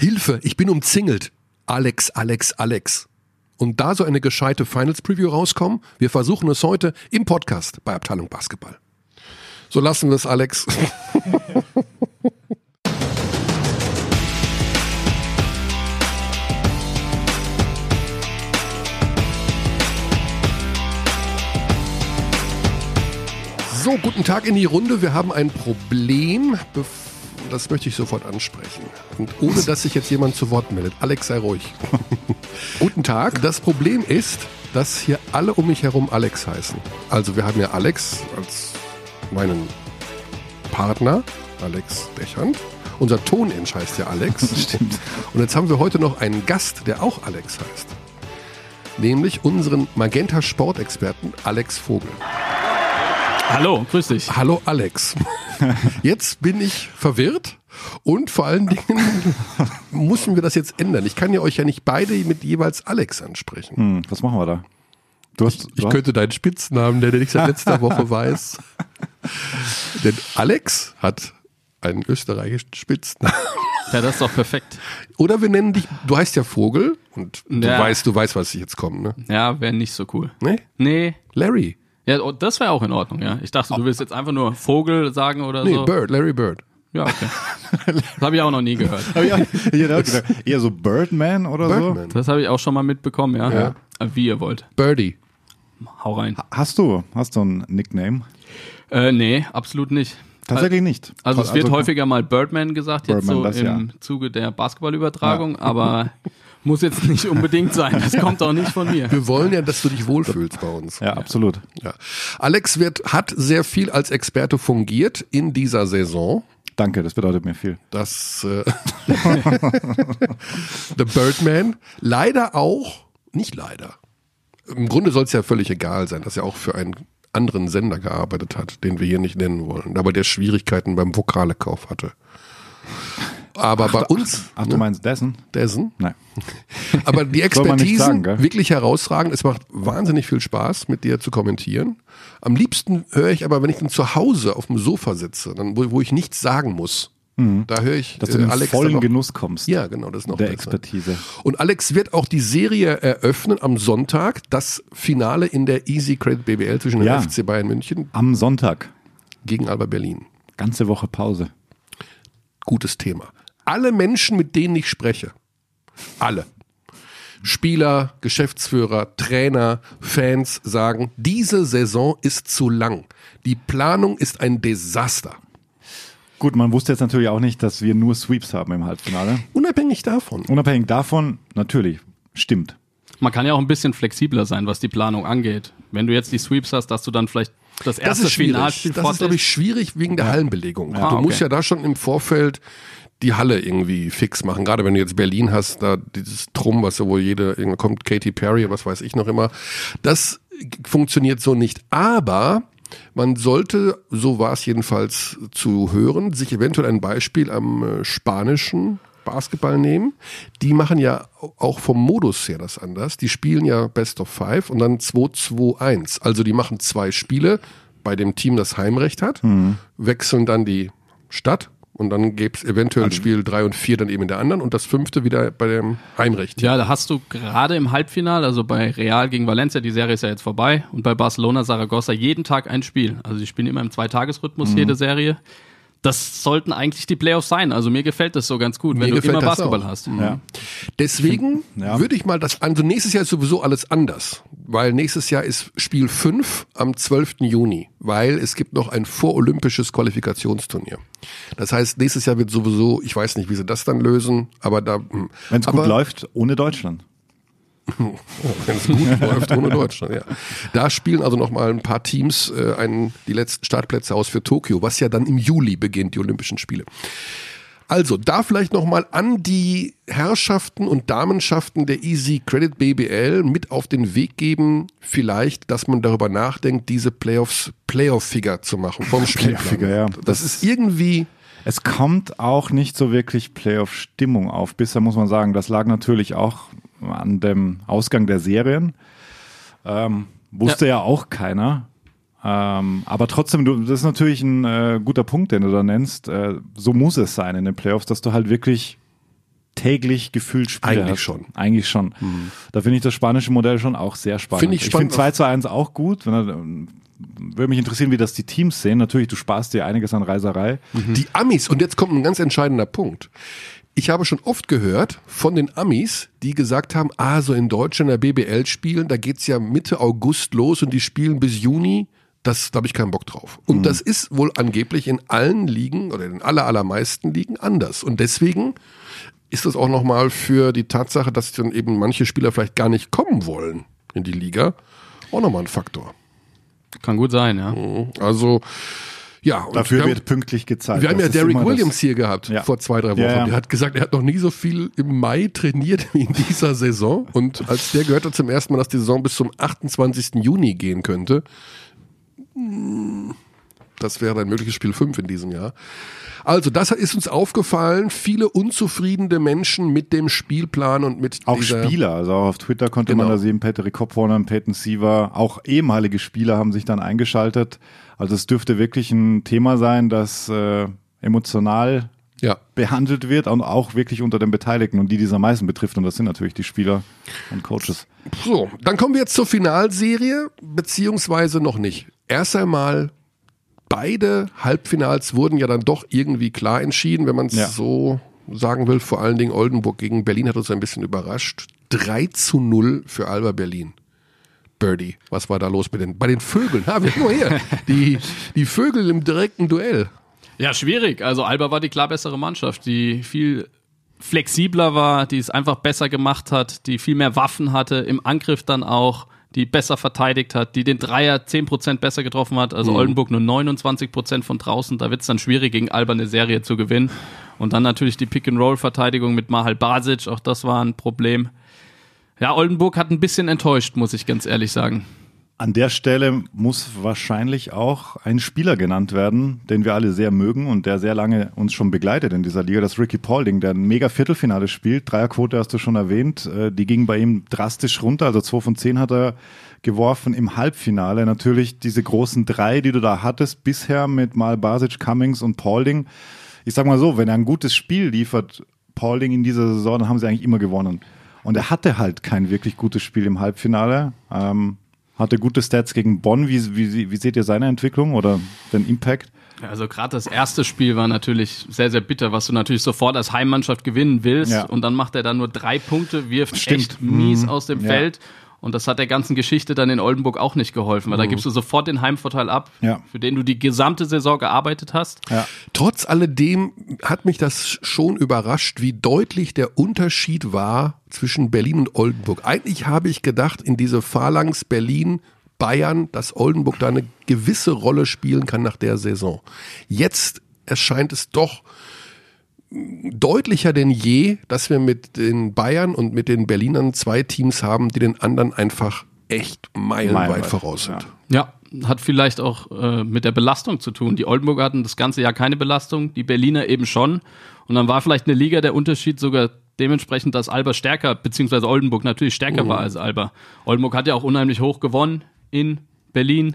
Hilfe, ich bin umzingelt. Alex, Alex, Alex. Und da so eine gescheite Finals Preview rauskommen, wir versuchen es heute im Podcast bei Abteilung Basketball. So lassen wir es, Alex. So, guten Tag in die Runde. Wir haben ein Problem. Das möchte ich sofort ansprechen. Und ohne dass sich jetzt jemand zu Wort meldet. Alex, sei ruhig. guten Tag. Das Problem ist, dass hier alle um mich herum Alex heißen. Also wir haben ja Alex als meinen Partner, Alex Dechand. Unser Tonensch heißt ja Alex. Stimmt. Und jetzt haben wir heute noch einen Gast, der auch Alex heißt. Nämlich unseren Magenta Sportexperten Alex Vogel. Hallo, grüß dich. Hallo Alex. Jetzt bin ich verwirrt und vor allen Dingen müssen wir das jetzt ändern. Ich kann ja euch ja nicht beide mit jeweils Alex ansprechen. Hm, was machen wir da? Du hast, ich, ich könnte deinen Spitznamen, der ich seit letzter Woche weiß. Denn Alex hat einen österreichischen Spitznamen. Ja, das ist doch perfekt. Oder wir nennen dich, du heißt ja Vogel und du Ja. weißt, du weißt, was jetzt kommt, ne? Ja, wäre nicht so cool. Nee? Nee. Larry. Ja, oh, das wäre auch in Ordnung, ja. Ich dachte, du willst jetzt einfach nur Vogel sagen oder Nee, so. Bird, Larry Bird. Ja, okay. Das habe ich auch noch nie gehört. Gedacht, eher so Birdman oder Birdman. Das habe ich auch schon mal mitbekommen, ja. Ja. Wie ihr wollt. Birdie. Hau rein. so. Hast du, hast du ein Nickname? Äh, nee, absolut nicht. Tatsächlich nicht. Also es wird häufiger mal Birdman gesagt, jetzt Birdman, so das im ja. Zuge der Basketballübertragung, aber muss jetzt nicht unbedingt sein. Das kommt auch nicht von mir. Wir wollen ja, dass du dich wohlfühlst bei uns. Ja, absolut. Ja. Alex wird, hat sehr viel als Experte fungiert in dieser Saison. Danke, das bedeutet mir viel. Das äh, The Birdman. Leider auch, nicht leider. Im Grunde soll es ja völlig egal sein, dass er auch für einen anderen Sender gearbeitet hat, den wir hier nicht nennen wollen, aber der Schwierigkeiten beim Vokalekauf hatte. Aber bei uns, Ach, du meinst dessen? dessen, Nein. aber die Expertisen sagen, wirklich herausragend. Es macht wahnsinnig viel Spaß, mit dir zu kommentieren. Am liebsten höre ich aber, wenn ich dann zu Hause auf dem Sofa sitze, dann, wo, wo ich nichts sagen muss, da höre ich Mhm. Dass du äh, in den Alex vollen noch- Genuss kommst. Ja, genau, das ist noch Der besser. Expertise. Und Alex wird auch die Serie eröffnen am Sonntag, das Finale in der Easy Credit BBL zwischen Ja. dem FC Bayern München Am Sonntag. gegen Alba Berlin. Ganze Woche Pause. Gutes Thema. Alle Menschen, mit denen ich spreche, alle, Spieler, Geschäftsführer, Trainer, Fans sagen, diese Saison ist zu lang. Die Planung ist ein Desaster. Gut, man wusste jetzt natürlich auch nicht, dass wir nur Sweeps haben im Halbfinale. Unabhängig davon. Unabhängig davon, natürlich, stimmt. Man kann ja auch ein bisschen flexibler sein, was die Planung angeht. Wenn du jetzt die Sweeps hast, dass du dann vielleicht das Das erste ist schwierig. Finalspiel Das ist, glaube ich, schwierig wegen der Hallenbelegung. Ah, du okay. musst ja da schon im Vorfeld die Halle irgendwie fix machen. Gerade wenn du jetzt Berlin hast, da dieses Drum, was ja wohl jede, irgendwann kommt Katy Perry, was weiß ich noch immer. Das funktioniert so nicht. Aber man sollte, so war es jedenfalls zu hören, sich eventuell ein Beispiel am äh, spanischen Basketball nehmen. Die machen ja auch vom Modus her das anders. Die spielen ja Best of Five und dann 2-2-1. Also die machen zwei Spiele bei dem Team, das Heimrecht hat, wechseln dann die Stadt und dann gäbe es eventuell Spiel drei und vier dann eben in der anderen und das fünfte wieder bei dem Heimrecht. Ja, da hast du gerade im Halbfinale, also bei Real gegen Valencia, die Serie ist ja jetzt vorbei, und bei Barcelona, Saragossa jeden Tag ein Spiel. Also die spielen immer im Zweitagesrhythmus jede Serie. Das sollten eigentlich die Playoffs sein. Also mir gefällt das so ganz gut, Mir wenn du immer Basketball auch. hast. Ja. Deswegen Ja. würde ich mal das, also nächstes Jahr ist sowieso alles anders, weil nächstes Jahr ist Spiel 5 am 12. Juni, weil es gibt noch ein vorolympisches Qualifikationsturnier. Das heißt, nächstes Jahr wird sowieso, ich weiß nicht, wie sie das dann lösen, aber da, hm. Wenn es gut läuft, ohne Deutschland. wenn es gut läuft ohne Deutschland, ja. Da spielen also noch mal ein paar Teams äh, einen, die letzten Startplätze aus für Tokio, was ja dann im Juli beginnt, die Olympischen Spiele. Also, da vielleicht noch mal an die Herrschaften und Damenschaften der Easy Credit BBL mit auf den Weg geben, vielleicht, dass man darüber nachdenkt, diese Playoffs Playoff-Figure zu machen vom. Playoff-Figure, ja. Das ist irgendwie, Es kommt auch nicht so wirklich Playoff-Stimmung auf. Bisher muss man sagen, das lag natürlich auch an dem Ausgang der Serien. Ähm, wusste ja. auch keiner. Ähm, aber trotzdem, du, das ist natürlich ein äh, guter Punkt, den du da nennst. Äh, so muss es sein in den Playoffs, dass du halt wirklich täglich gefühlt Spiele Eigentlich hast. schon. Eigentlich schon. Da finde ich das spanische Modell schon auch sehr spannend. Finde ich ich spannend finde 2 zu 1 auch gut. Wenn ähm, würde mich interessieren, wie das die Teams sehen. Natürlich, du sparst dir einiges an Reiserei. Die Amis, und jetzt kommt ein ganz entscheidender Punkt. Ich habe schon oft gehört von den Amis, die gesagt haben, ah, so in Deutschland in der BBL spielen, da geht's ja Mitte August los und die spielen bis Juni. Das, da habe ich keinen Bock drauf. Und das ist wohl angeblich in allen Ligen oder in den aller, allermeisten Ligen anders. Und deswegen ist das auch nochmal für die Tatsache, dass dann eben manche Spieler vielleicht gar nicht kommen wollen in die Liga, auch nochmal ein Faktor. Kann gut sein, ja. Also, ja. Dafür haben- wird pünktlich gezahlt. wir haben Das ja Derek Williams das- hier gehabt Ja. vor zwei, drei Wochen. Ja, ja. Der hat gesagt, er hat noch nie so viel im Mai trainiert wie in dieser Saison. Und als der gehört hat zum ersten Mal, dass die Saison bis zum 28. Juni gehen könnte, mh, das wäre ein mögliches Spiel 5 in diesem Jahr. Also, das ist uns aufgefallen. Viele unzufriedene Menschen mit dem Spielplan und mit Auch dieser, Spieler, also auch auf Twitter konnte Genau. man da sehen, Patrick Kopfhorner, Peyton Siever, auch ehemalige Spieler haben sich dann eingeschaltet. Also es dürfte wirklich ein Thema sein, das äh, emotional Ja. behandelt wird und auch wirklich unter den Beteiligten und die, die es am meisten betrifft. Und das sind natürlich die Spieler und Coaches. So, dann kommen wir jetzt zur Finalserie, beziehungsweise noch nicht. Erst einmal, beide Halbfinals wurden ja dann doch irgendwie klar entschieden, wenn man es Ja. so sagen will. Vor allen Dingen Oldenburg gegen Berlin hat uns ein bisschen überrascht. 3 zu 0 für Alba Berlin. Birdie, was war da los mit den, bei den Vögeln? Ha, wir nur hier. Die, die Vögel im direkten Duell. Ja, schwierig. Also Alba war die klar bessere Mannschaft, die viel flexibler war, die es einfach besser gemacht hat, die viel mehr Waffen hatte, im Angriff dann auch, die besser verteidigt hat, die den Dreier 10% besser getroffen hat, also Oldenburg nur 29% von draußen, da wird es dann schwierig, gegen Alba eine Serie zu gewinnen. Und dann natürlich die Pick-and-Roll-Verteidigung mit Mahal Basic, auch das war ein Problem. Ja, Oldenburg hat ein bisschen enttäuscht, muss ich ganz ehrlich sagen. An der Stelle muss wahrscheinlich auch ein Spieler genannt werden, den wir alle sehr mögen und der sehr lange uns schon begleitet in dieser Liga, das ist Ricky Paulding, der ein mega Viertelfinale spielt. Dreierquote hast du schon erwähnt. Äh, Die ging bei ihm drastisch runter, also 2 von 10 hat er geworfen im Halbfinale. Natürlich diese großen drei, die du da hattest bisher mit Mal Basic, Cummings und Paulding. Ich sag mal so, wenn er ein gutes Spiel liefert, Paulding in dieser Saison, dann haben sie eigentlich immer gewonnen. Und er hatte halt kein wirklich gutes Spiel im Halbfinale. Ähm, hatte gute Stats gegen Bonn. Wie, wie, wie seht ihr seine Entwicklung oder den Impact? Also gerade das erste Spiel war natürlich sehr, sehr bitter, was du natürlich sofort als Heimmannschaft gewinnen willst. Ja. Und dann macht er da nur drei Punkte, wirft Stimmt. echt mies Mhm. aus dem Ja. Feld. Und das hat der ganzen Geschichte dann in Oldenburg auch nicht geholfen, weil da gibst du sofort den Heimvorteil ab, Ja. für den du die gesamte Saison gearbeitet hast. Ja. Trotz alledem hat mich das schon überrascht, wie deutlich der Unterschied war zwischen Berlin und Oldenburg. Eigentlich habe ich gedacht, in diese Phalanx Berlin, Bayern, dass Oldenburg da eine gewisse Rolle spielen kann nach der Saison. Jetzt erscheint es doch deutlicher denn je, dass wir mit den Bayern und mit den Berlinern zwei Teams haben, die den anderen einfach echt meilenweit Meilenweit, voraus sind. Ja, hat vielleicht auch äh, mit der Belastung zu tun. Die Oldenburger hatten das ganze Jahr keine Belastung, die Berliner eben schon. Und dann war vielleicht eine Liga der Unterschied sogar dementsprechend, dass Alba stärker, beziehungsweise Oldenburg natürlich stärker war als Alba. Oldenburg hat ja auch unheimlich hoch gewonnen in Berlin.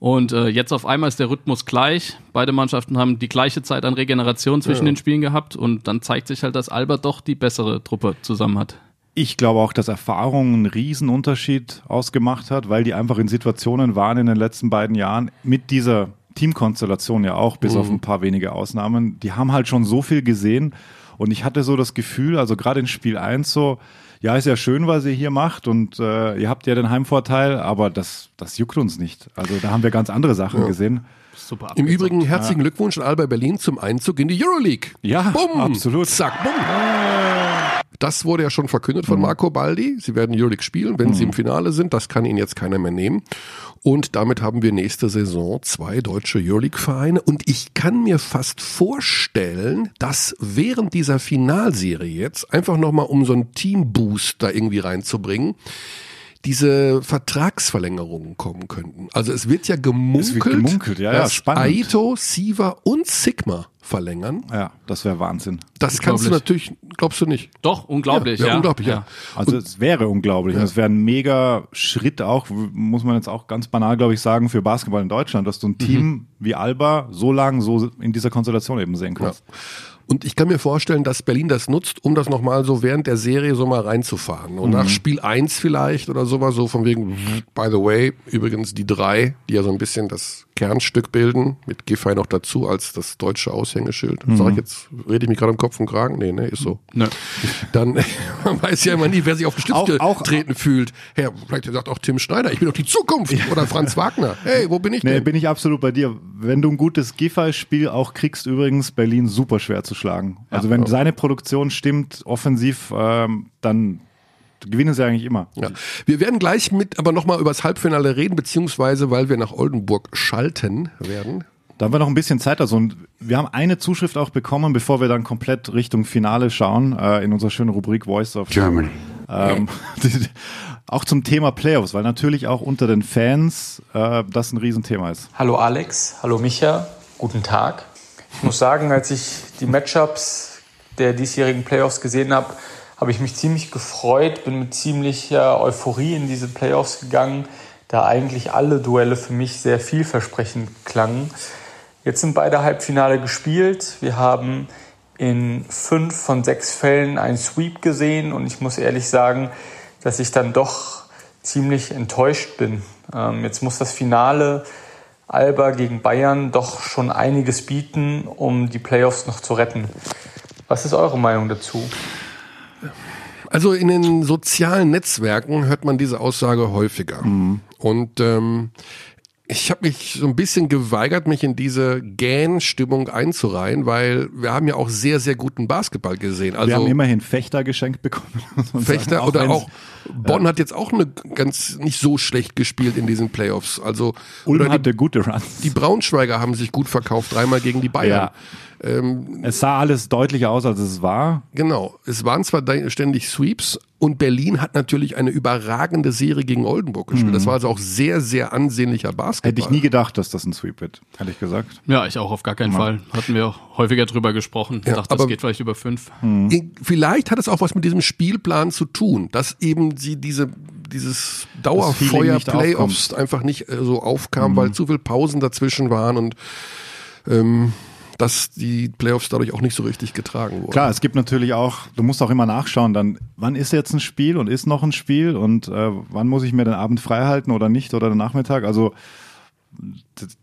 Und äh, jetzt auf einmal ist der Rhythmus gleich. Beide Mannschaften haben die gleiche Zeit an Regeneration zwischen den Spielen gehabt und dann zeigt sich halt, dass Alba doch die bessere Truppe zusammen hat. Ich glaube auch, dass Erfahrung einen Riesenunterschied ausgemacht hat, weil die einfach in Situationen waren in den letzten beiden Jahren mit dieser Teamkonstellation ja auch, bis auf ein paar wenige Ausnahmen. Die haben halt schon so viel gesehen und ich hatte so das Gefühl, also gerade in Spiel 1 so, ja, ist ja schön, was ihr hier macht und äh, ihr habt ja den Heimvorteil, aber das, das juckt uns nicht. Also da haben wir ganz andere Sachen gesehen. Super Im abgezockt. Übrigen herzlichen Glückwunsch an Alba Berlin zum Einzug in die Euroleague. Ja, Bumm, absolut. Zack, bumm. Das wurde ja schon verkündet von Marco Baldi. Sie werden Euroleague spielen, wenn sie im Finale sind. Das kann ihnen jetzt keiner mehr nehmen. Und damit haben wir nächste Saison zwei deutsche Euroleague-Vereine. Und ich kann mir fast vorstellen, dass während dieser Finalserie jetzt einfach nochmal um so einen Teamboost da irgendwie reinzubringen, diese Vertragsverlängerungen kommen könnten. Also es wird ja gemunkelt, gemunkelt, ja, ja, dass spannend. Aito, Siva und Sigma verlängern. Ja, das wäre Wahnsinn. Das kannst du natürlich, glaubst du nicht. Doch, unglaublich, ja. Ja, unglaublich, ja. Also es wäre unglaublich. Es wäre ein mega Schritt auch, muss man jetzt auch ganz banal, glaube ich, sagen, für Basketball in Deutschland, dass du ein Team wie Alba so lang so in dieser Konstellation eben sehen kannst. Und ich kann mir vorstellen, dass Berlin das nutzt, um das nochmal so während der Serie so mal reinzufahren. Und nach Spiel 1 vielleicht oder sowas, so von wegen, by the way, übrigens die drei, die ja so ein bisschen das Kernstück bilden, mit Giffey noch dazu als das deutsche Aushängeschild. Sag ich jetzt, rede ich mich gerade im Kopf und Kragen? Nee, ne, ist so. Nö. Dann, man weiß ja immer nie, wer sich auf den Schlips Auch- auch- getreten fühlt. Herr, vielleicht sagt auch Tim Schneider, ich bin doch die Zukunft. Oder Franz Wagner. Hey, wo bin ich Nee, denn? bin ich absolut bei dir. Wenn du ein gutes Giffey-Spiel auch kriegst, übrigens Berlin super schwer zu schlagen. Also wenn seine Produktion stimmt, offensiv, ähm, dann gewinnen sie eigentlich immer. Ja. Wir werden gleich mit aber nochmal über das Halbfinale reden, beziehungsweise weil wir nach Oldenburg schalten werden. Da haben wir noch ein bisschen Zeit. Also und wir haben eine Zuschrift auch bekommen, bevor wir dann komplett Richtung Finale schauen, äh, in unserer schönen Rubrik Voice of Germany. Ähm, die, auch zum Thema Playoffs, weil natürlich auch unter den Fans äh, das ein Riesenthema ist. Hallo Alex, hallo Micha, guten Tag. Ich muss sagen, als ich die Matchups der diesjährigen Playoffs gesehen habe, habe ich mich ziemlich gefreut, bin mit ziemlicher Euphorie in diese Playoffs gegangen, da eigentlich alle Duelle für mich sehr vielversprechend klangen. Jetzt sind beide Halbfinale gespielt. Wir haben in fünf von sechs Fällen einen Sweep gesehen und ich muss ehrlich sagen, dass ich dann doch ziemlich enttäuscht bin. Ähm, jetzt muss das Finale Alba gegen Bayern doch schon einiges bieten, um die Playoffs noch zu retten. Was ist eure Meinung dazu? Also in den sozialen Netzwerken hört man diese Aussage häufiger. Und ähm, ich habe mich so ein bisschen geweigert, mich in diese Gähn-Stimmung einzureihen, weil wir haben ja auch sehr, sehr guten Basketball gesehen. Also wir haben immerhin Fechter geschenkt bekommen. Fechter sagen, oder auch Bonn hat jetzt auch eine ganz nicht so schlecht gespielt in diesen Playoffs. Also Ulm oder die, hatte gute Runs. die Braunschweiger haben sich gut verkauft, dreimal gegen die Bayern. Ja. Es sah alles deutlicher aus, als es war. Genau. Es waren zwar ständig Sweeps und Berlin hat natürlich eine überragende Serie gegen Oldenburg gespielt. Das war also auch sehr, sehr ansehnlicher Basketball. Mhm. Hätte ich nie gedacht, dass das ein Sweep wird, ehrlich gesagt. Ja, ich auch auf gar keinen Fall. Hatten wir auch häufiger drüber gesprochen. Ja, dachte, das geht vielleicht über fünf. Vielleicht hat es auch was mit diesem Spielplan zu tun, dass eben sie diese dieses Feeling Dauerfeuer nicht Playoffs einfach nicht äh, so aufkam, weil zu viel Pausen dazwischen waren und ähm, dass die Playoffs dadurch auch nicht so richtig getragen wurden. Klar, es gibt natürlich auch, du musst auch immer nachschauen, dann, wann ist jetzt ein Spiel und ist noch ein Spiel und äh, wann muss ich mir den Abend frei halten oder nicht oder den Nachmittag. Also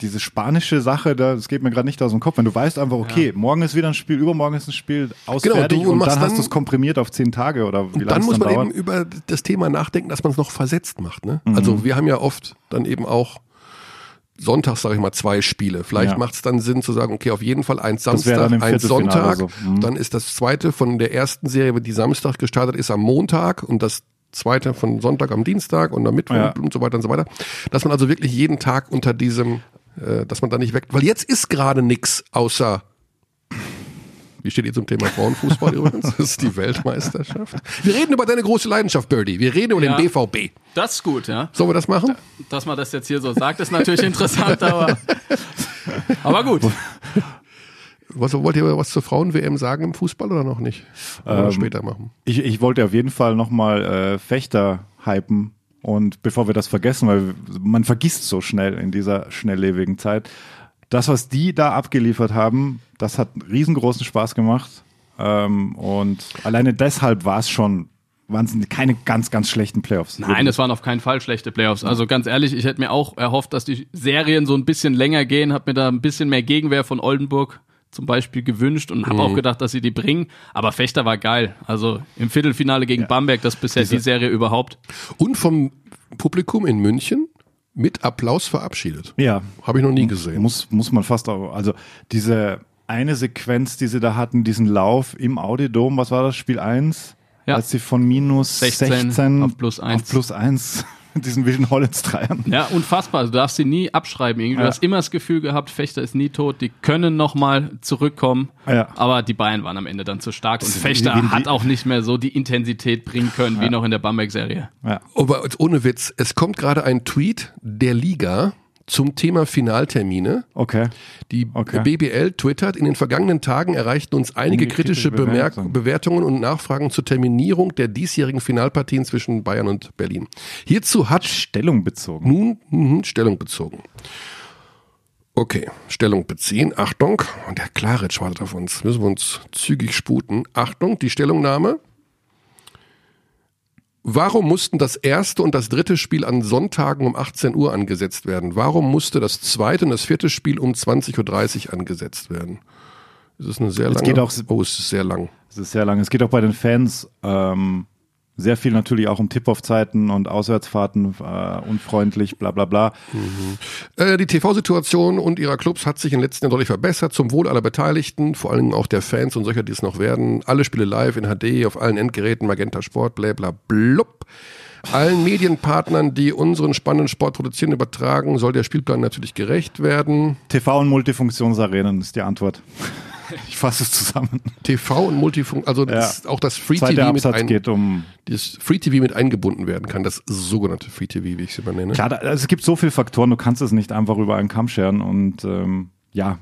diese spanische Sache, da, das geht mir gerade nicht aus dem Kopf. Wenn du weißt einfach, okay, morgen ist wieder ein Spiel, übermorgen ist ein Spiel ausfertig du und machst dann hast dann- du es komprimiert auf zehn Tage oder wie lange dann muss dann man dauert. eben über das Thema nachdenken, dass man es noch versetzt macht. Ne? Mhm. Also wir haben ja oft dann eben auch sonntags, sage ich mal, zwei Spiele. Vielleicht Ja. macht es dann Sinn zu sagen, okay, auf jeden Fall eins Samstag, eins Sonntag. so. Mhm. Dann ist das zweite von der ersten Serie, die Samstag gestartet ist, am Montag und das zweite von Sonntag am Dienstag und am Mittwoch Ja. und so weiter und so weiter. Dass man also wirklich jeden Tag unter diesem, äh, dass man da nicht weg, weil jetzt ist gerade nix außer wie steht ihr zum Thema Frauenfußball übrigens? Das ist die Weltmeisterschaft. Wir reden über deine große Leidenschaft, Birdie. Wir reden über Ja. den BVB. Das ist gut, ja. Sollen wir das machen? Dass man das jetzt hier so sagt, ist natürlich interessant, aber, aber gut. Was, wollt ihr was zur Frauen-WM sagen im Fußball oder noch nicht? Oder Ähm, später machen. Ich, ich wollte auf jeden Fall nochmal äh, Fechter hypen. Und bevor wir das vergessen, weil man vergisst so schnell in dieser schnelllebigen Zeit, das, was die da abgeliefert haben, das hat riesengroßen Spaß gemacht. Ähm, und alleine deshalb war es schon, waren es keine ganz, ganz schlechten Playoffs. Nein, es waren auf keinen Fall schlechte Playoffs. Also ganz ehrlich, ich hätte mir auch erhofft, dass die Serien so ein bisschen länger gehen, habe mir da ein bisschen mehr Gegenwehr von Oldenburg zum Beispiel gewünscht und habe auch gedacht, dass sie die bringen. Aber Fechter war geil. Also im Viertelfinale gegen Bamberg, das ist bisher die Serie überhaupt. Und vom Publikum in München mit Applaus verabschiedet. Ja, Habe ich noch nie gesehen. muss, muss man fast auch, also diese eine Sequenz, die sie da hatten, diesen Lauf im Audidom, was war das, Spiel 1? Ja. Als sie von minus 16 16, auf plus eins. auf plus 1 diesen Vision Hollins Dreiern. Ja, unfassbar. Du darfst sie nie abschreiben. Irgendwie. Du Ja. hast immer das Gefühl gehabt, Fechter ist nie tot. Die können nochmal zurückkommen. Ja. Aber die Bayern waren am Ende dann zu stark. Und Fechter hat auch nicht mehr so die Intensität bringen können, wie noch in der Bamberg-Serie. Ja. Aber jetzt ohne Witz, es kommt gerade ein Tweet der Liga zum Thema Finaltermine. Okay. Die Okay. BBL twittert, in den vergangenen Tagen erreichten uns einige Einige kritische kritische Bemerk Bewertungen. Bewertungen und Nachfragen zur Terminierung der diesjährigen Finalpartien zwischen Bayern und Berlin. Hierzu hat Stellung bezogen. nun mhm, Stellung bezogen. Okay, Stellung beziehen. Achtung, und der Klaritsch wartet auf uns. Müssen wir uns zügig sputen. Achtung, die Stellungnahme. Warum mussten das erste und das dritte Spiel an Sonntagen um 18 Uhr angesetzt werden? Warum musste das zweite und das vierte Spiel um 20.30 Uhr angesetzt werden? Es ist eine sehr lange. geht auch- oh, es ist sehr lang. Es ist sehr lang. Es geht auch bei den Fans ähm, sehr viel natürlich auch um Tip-Off-Zeiten und Auswärtsfahrten, äh, unfreundlich, bla bla bla. Äh, die TV-Situation und ihrer Clubs hat sich in den letzten Jahren deutlich verbessert, zum Wohl aller Beteiligten, vor allem auch der Fans und solcher, die es noch werden. Alle Spiele live in HD auf allen Endgeräten, Magenta Sport, bla bla blub. Allen Medienpartnern, die unseren spannenden Sport produzieren, übertragen, soll der Spielplan natürlich gerecht werden. TV und Multifunktionsarenen ist die Antwort. Ich fasse es zusammen. TV und Multifunk, also Ja. das, auch das Free Zweiter TV mit Absatz ein, geht um. das Free TV mit eingebunden werden kann, das sogenannte Free TV, wie ich es immer nenne. Klar, da, also es gibt so viele Faktoren, du kannst es nicht einfach über einen Kamm scheren und ähm, ja,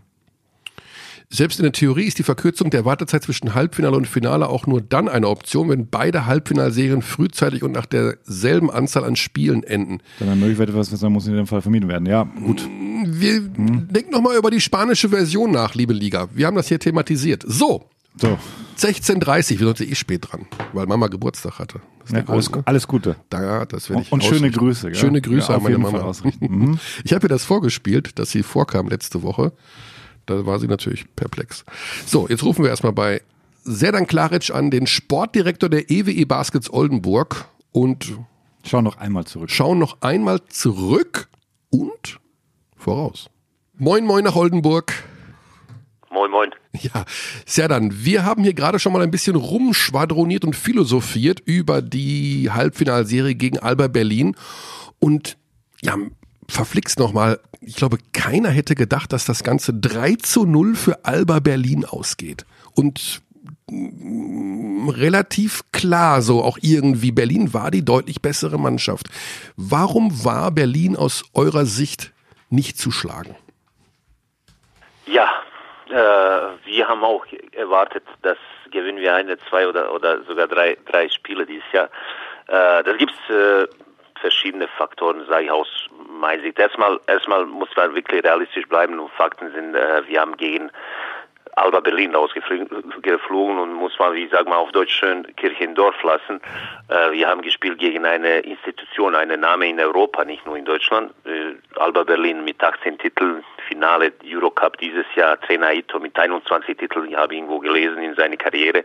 Selbst in der Theorie ist die Verkürzung der Wartezeit zwischen Halbfinale und Finale auch nur dann eine Option, wenn beide Halbfinalserien frühzeitig und nach derselben Anzahl an Spielen enden. dann möglich wird, was was muss in dem Fall vermieden werden. Ja, gut. Wir denken nochmal über die spanische Version nach, liebe Liga. Wir haben das hier thematisiert. So, So, 16.30 wir sind eh spät dran, weil Mama Geburtstag hatte. Ja, alles, Grund, ne? alles Gute. Da, das werde ich Und schöne. Grüße. Gell? Schöne Grüße Ja, an meine Mama. Mhm. Ich habe ihr das vorgespielt, dass sie vorkam letzte Woche. Da war sie natürlich perplex. So, jetzt rufen wir erstmal bei Serdan Klaric an, den Sportdirektor der EWE Baskets Oldenburg und Schau noch einmal zurück. schauen noch einmal zurück und voraus. Moin, moin nach Oldenburg. Moin, moin. Ja, Serdan, wir haben hier gerade schon mal ein bisschen rumschwadroniert und philosophiert über die Halbfinalserie gegen Alba Berlin und ja, verflixt nochmal, ich glaube, keiner hätte gedacht, dass das Ganze 3 zu 0 für Alba Berlin ausgeht. Und mm, relativ klar so auch irgendwie, Berlin war die deutlich bessere Mannschaft. Warum war Berlin aus eurer Sicht nicht zu schlagen? Ja, äh, wir haben auch erwartet, dass gewinnen wir eine, zwei oder, oder sogar drei, drei Spiele dieses Jahr. Äh, da gibt es äh, verschiedene Faktoren, sage ich aus meiner Sicht. Erstmal, erstmal muss man wirklich realistisch bleiben und Fakten sind, äh, wir haben gegen Alba Berlin rausgeflogen und muss man, wie sag mal, auf Deutsch schön Kirche im Dorf lassen. Äh, wir haben gespielt gegen eine Institution, einen Name in Europa, nicht nur in Deutschland. Äh, Alba Berlin mit 18 Titeln, Finale Eurocup dieses Jahr, Trainer Ito mit 21 Titeln, ich habe irgendwo gelesen in seiner Karriere.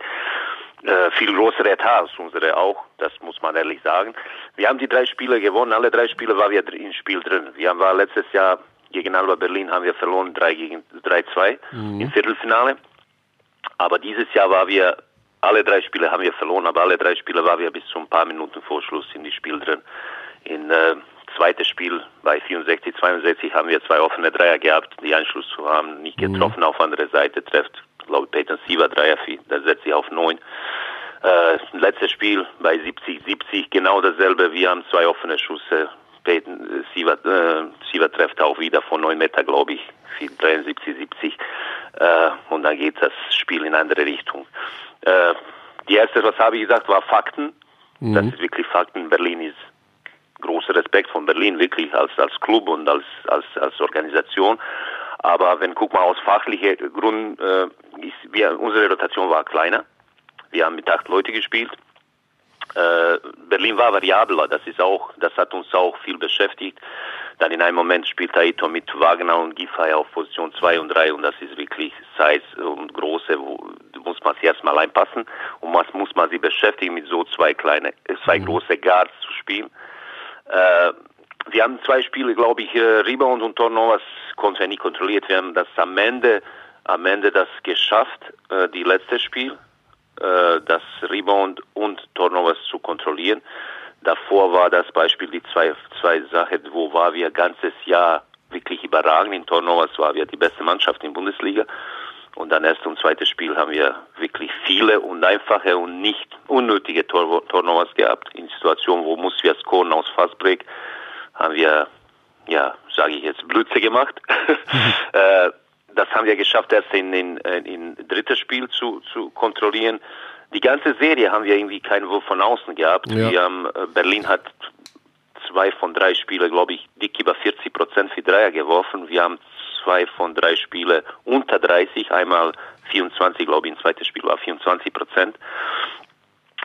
Äh, viel größere Etat als unsere auch, das muss man ehrlich sagen. Wir haben die drei Spiele gewonnen, alle drei Spiele waren wir im Spiel drin. Wir haben war letztes Jahr gegen Alba Berlin haben wir verloren, 3 gegen 3-2 im Viertelfinale. Aber dieses Jahr war wir, alle drei Spiele haben wir verloren, aber alle drei Spiele waren wir bis zu ein paar Minuten vor Schluss in die Spiel drin. In äh, zweites Spiel bei 64, 62 haben wir zwei offene Dreier gehabt, die Anschluss zu haben, nicht getroffen, auf andere Seite trifft, glaube ich, Peyton Siever Dreier, da setzt sie auf neun. Äh, letztes Spiel bei 70, 70, genau dasselbe, wir haben zwei offene Schüsse, Peyton äh, Siever, äh, Siever trifft auch wieder von 9 Meter, glaube ich, 73, 70. Äh, und dann geht das Spiel in eine andere Richtung. Äh, die erste, was habe ich gesagt, war Fakten. Das ist wirklich Fakten. Berlin ist großer Respekt von Berlin, wirklich als, als Club und als, als, als Organisation. Aber wenn, guck mal, aus fachlicher Grund, äh, ist, wir, unsere Rotation war kleiner. Wir haben mit acht Leute gespielt. Äh, Berlin war variabler, das ist auch, das hat uns auch viel beschäftigt. Dann in einem Moment spielt Aito mit Wagner und Giffey auf Position 2 und 3 und das ist wirklich Size und große, wo, muss man sich erstmal einpassen und was muss man sich beschäftigen mit so zwei kleine, äh, zwei große Guards zu spielen. Äh, wir haben zwei Spiele, glaube ich, äh, Rebound und Turnovers konnten wir nicht kontrolliert. Wir haben das am Ende, am Ende das geschafft, äh, die letzte Spiel, äh, das Rebound und Turnovers zu kontrollieren. Davor war das Beispiel die zwei, zwei Sachen, wo war wir ganzes Jahr wirklich überragend. In Turnovers war wir die beste Mannschaft in Bundesliga. Und dann erst und zweites Spiel haben wir wirklich viele und einfache und nicht unnötige Turnovers gehabt. In Situationen, wo muss wir scoren aus Fastbreak, haben wir ja, sage ich jetzt, Blödsinn gemacht. äh, das haben wir geschafft, erst in, in, in drittes Spiel zu, zu kontrollieren. Die ganze Serie haben wir irgendwie keinen Wurf von außen gehabt. Ja. Wir haben, äh, Berlin hat zwei von drei Spiele, glaube ich, dick über 40 Prozent für Dreier geworfen. Wir haben zwei von drei Spiele unter 30, einmal 24, glaube ich, im zweiten Spiel war 24 Prozent.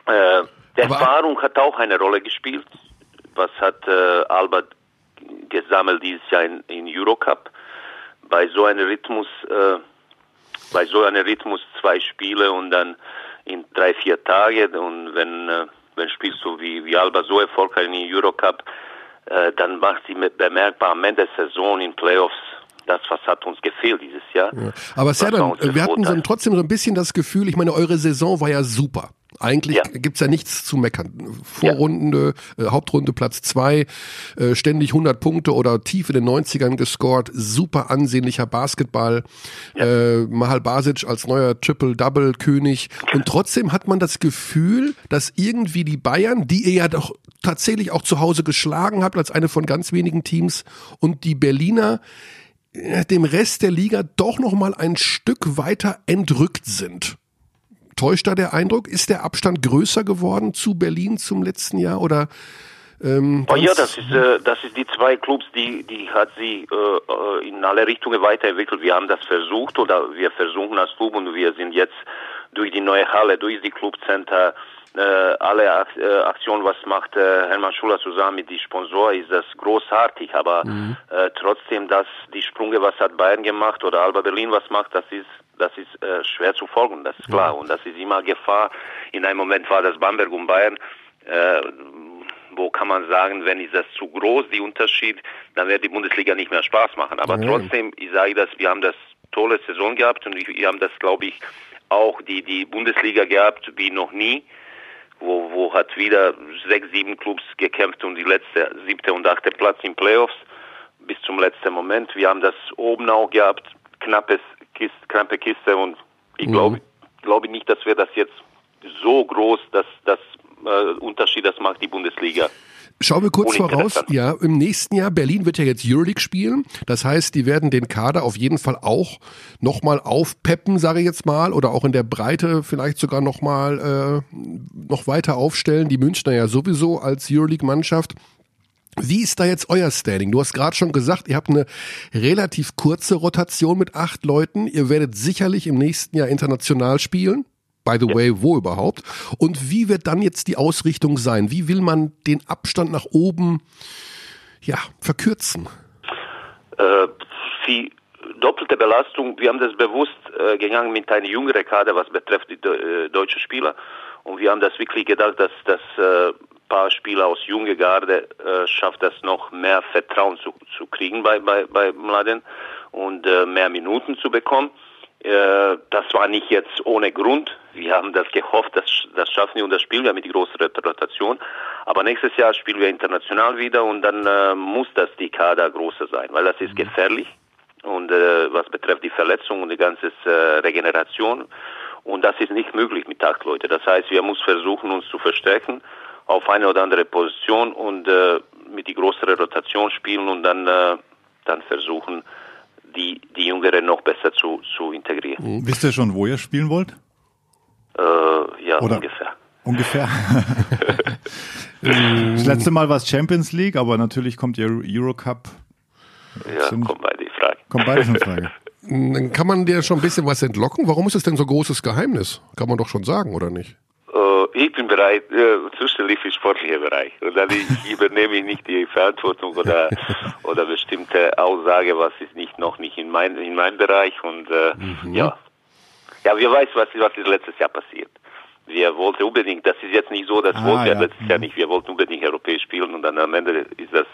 Äh, Erfahrung hat auch eine Rolle gespielt. Was hat äh, Albert gesammelt dieses Jahr in, in Eurocup? Bei so einem Rhythmus, äh, bei so einem Rhythmus zwei Spiele und dann in drei, vier Tage und wenn, äh, wenn spielst du wie, wie Alba so erfolgreich in Eurocup, äh, dann macht sie mit bemerkbar am Ende der Saison in Playoffs das, was hat uns gefehlt dieses Jahr. Aber Was war Serdan, wir hatten Vorteil? trotzdem so ein bisschen das Gefühl, ich meine, eure Saison war ja super. Eigentlich Ja. gibt's ja nichts zu meckern. Vorrunde, äh, Hauptrunde Platz zwei, äh, ständig 100 Punkte oder tief in den 90ern gescored, super ansehnlicher Basketball, äh, Mahal Basic als neuer Triple-Double-König und trotzdem hat man das Gefühl, dass irgendwie die Bayern, die ihr ja doch tatsächlich auch zu Hause geschlagen habt als eine von ganz wenigen Teams und die Berliner äh, dem Rest der Liga doch noch mal ein Stück weiter entrückt sind. Täuscht da der Eindruck? Ist der Abstand größer geworden zu Berlin zum letzten Jahr oder? Ähm, Oh ja, das ist, äh, das ist die zwei Clubs, die, die hat sie äh, äh, in alle Richtungen weiterentwickelt. Wir haben das versucht oder wir versuchen als Club und wir sind jetzt durch die neue Halle, durch die Clubcenter, äh, alle Ak äh, Aktionen, was macht äh, Hermann Schuler zusammen mit den Sponsoren, ist das großartig. Aber äh, trotzdem, dass die Sprünge, was hat Bayern gemacht oder Alba Berlin was macht, das ist das ist äh, schwer zu folgen, das ist klar. Und das ist immer Gefahr. In einem Moment war das Bamberg und Bayern. Äh, wo kann man sagen, wenn ist das zu groß, die Unterschied, dann wird die Bundesliga nicht mehr Spaß machen. Aber Ja. trotzdem, ich sage das, wir haben das tolle Saison gehabt und wir haben das, glaube ich, auch die, die Bundesliga gehabt wie noch nie, wo, wo hat wieder sechs, sieben Clubs gekämpft um die letzte, siebte und achte Platz in Playoffs bis zum letzten Moment. Wir haben das oben auch gehabt, knappes Kiste, knappe Kiste und ich Mhm. glaube, glaube nicht, dass wir das jetzt so groß, dass das äh, Unterschied, das macht die Bundesliga. Schauen wir kurz voraus. Ja, im nächsten Jahr, Berlin wird ja jetzt Euroleague spielen. Das heißt, die werden den Kader auf jeden Fall auch nochmal aufpeppen, sage ich jetzt mal, oder auch in der Breite vielleicht sogar nochmal äh, noch weiter aufstellen. Die Münchner ja sowieso als Euroleague-Mannschaft. Wie ist da jetzt euer Standing? Du hast gerade schon gesagt, ihr habt eine relativ kurze Rotation mit acht Leuten. Ihr werdet sicherlich im nächsten Jahr international spielen. By the way, wo überhaupt? Und wie wird dann jetzt die Ausrichtung sein? Wie will man den Abstand nach oben ja, verkürzen? Äh, die doppelte Belastung, wir haben das bewusst äh, gegangen mit einer jüngeren Kader, was betrifft die äh, deutschen Spieler. Und wir haben das wirklich gedacht, dass das äh, paar Spieler aus junge Garde äh, schafft das noch mehr Vertrauen zu, zu kriegen bei, bei, bei Mladen und äh, mehr Minuten zu bekommen. Äh, das war nicht jetzt ohne Grund. Wir haben das gehofft, das, das schaffen wir und das spielen wir mit großer Rotation. Aber nächstes Jahr spielen wir international wieder und dann äh, muss das die Kader größer sein, weil das ist gefährlich und äh, was betrifft die Verletzung und die ganze äh, Regeneration. Und das ist nicht möglich mit acht Leuten. Das heißt, wir müssen versuchen, uns zu verstärken auf eine oder andere Position und äh, mit die größere Rotation spielen und dann, äh, dann versuchen, die, die Jüngeren noch besser zu, zu integrieren. Wisst ihr schon, wo ihr spielen wollt? Äh, ja, Oder- ungefähr. Ungefähr. das letzte Mal war es Champions League, aber natürlich kommt ihr Eurocup. Ja, kommt bei die Frage. Kommt beides in Frage. Dann kann man dir schon ein bisschen was entlocken. Warum ist es denn so großes Geheimnis? Kann man doch schon sagen, oder nicht? Ich bin bereit, äh, zuständig für den sportlichen Bereich. Und dann ich, übernehme ich nicht die Verantwortung oder, oder bestimmte Aussage, was ist nicht noch nicht in mein, in meinem Bereich. Und äh, ja. Ja, wir weiß, was, was ist letztes Jahr passiert. Wir wollten unbedingt, das ist jetzt nicht so, das Ah, wollten wir ja. letztes Jahr nicht. Wir wollten unbedingt europäisch spielen und dann am Ende ist das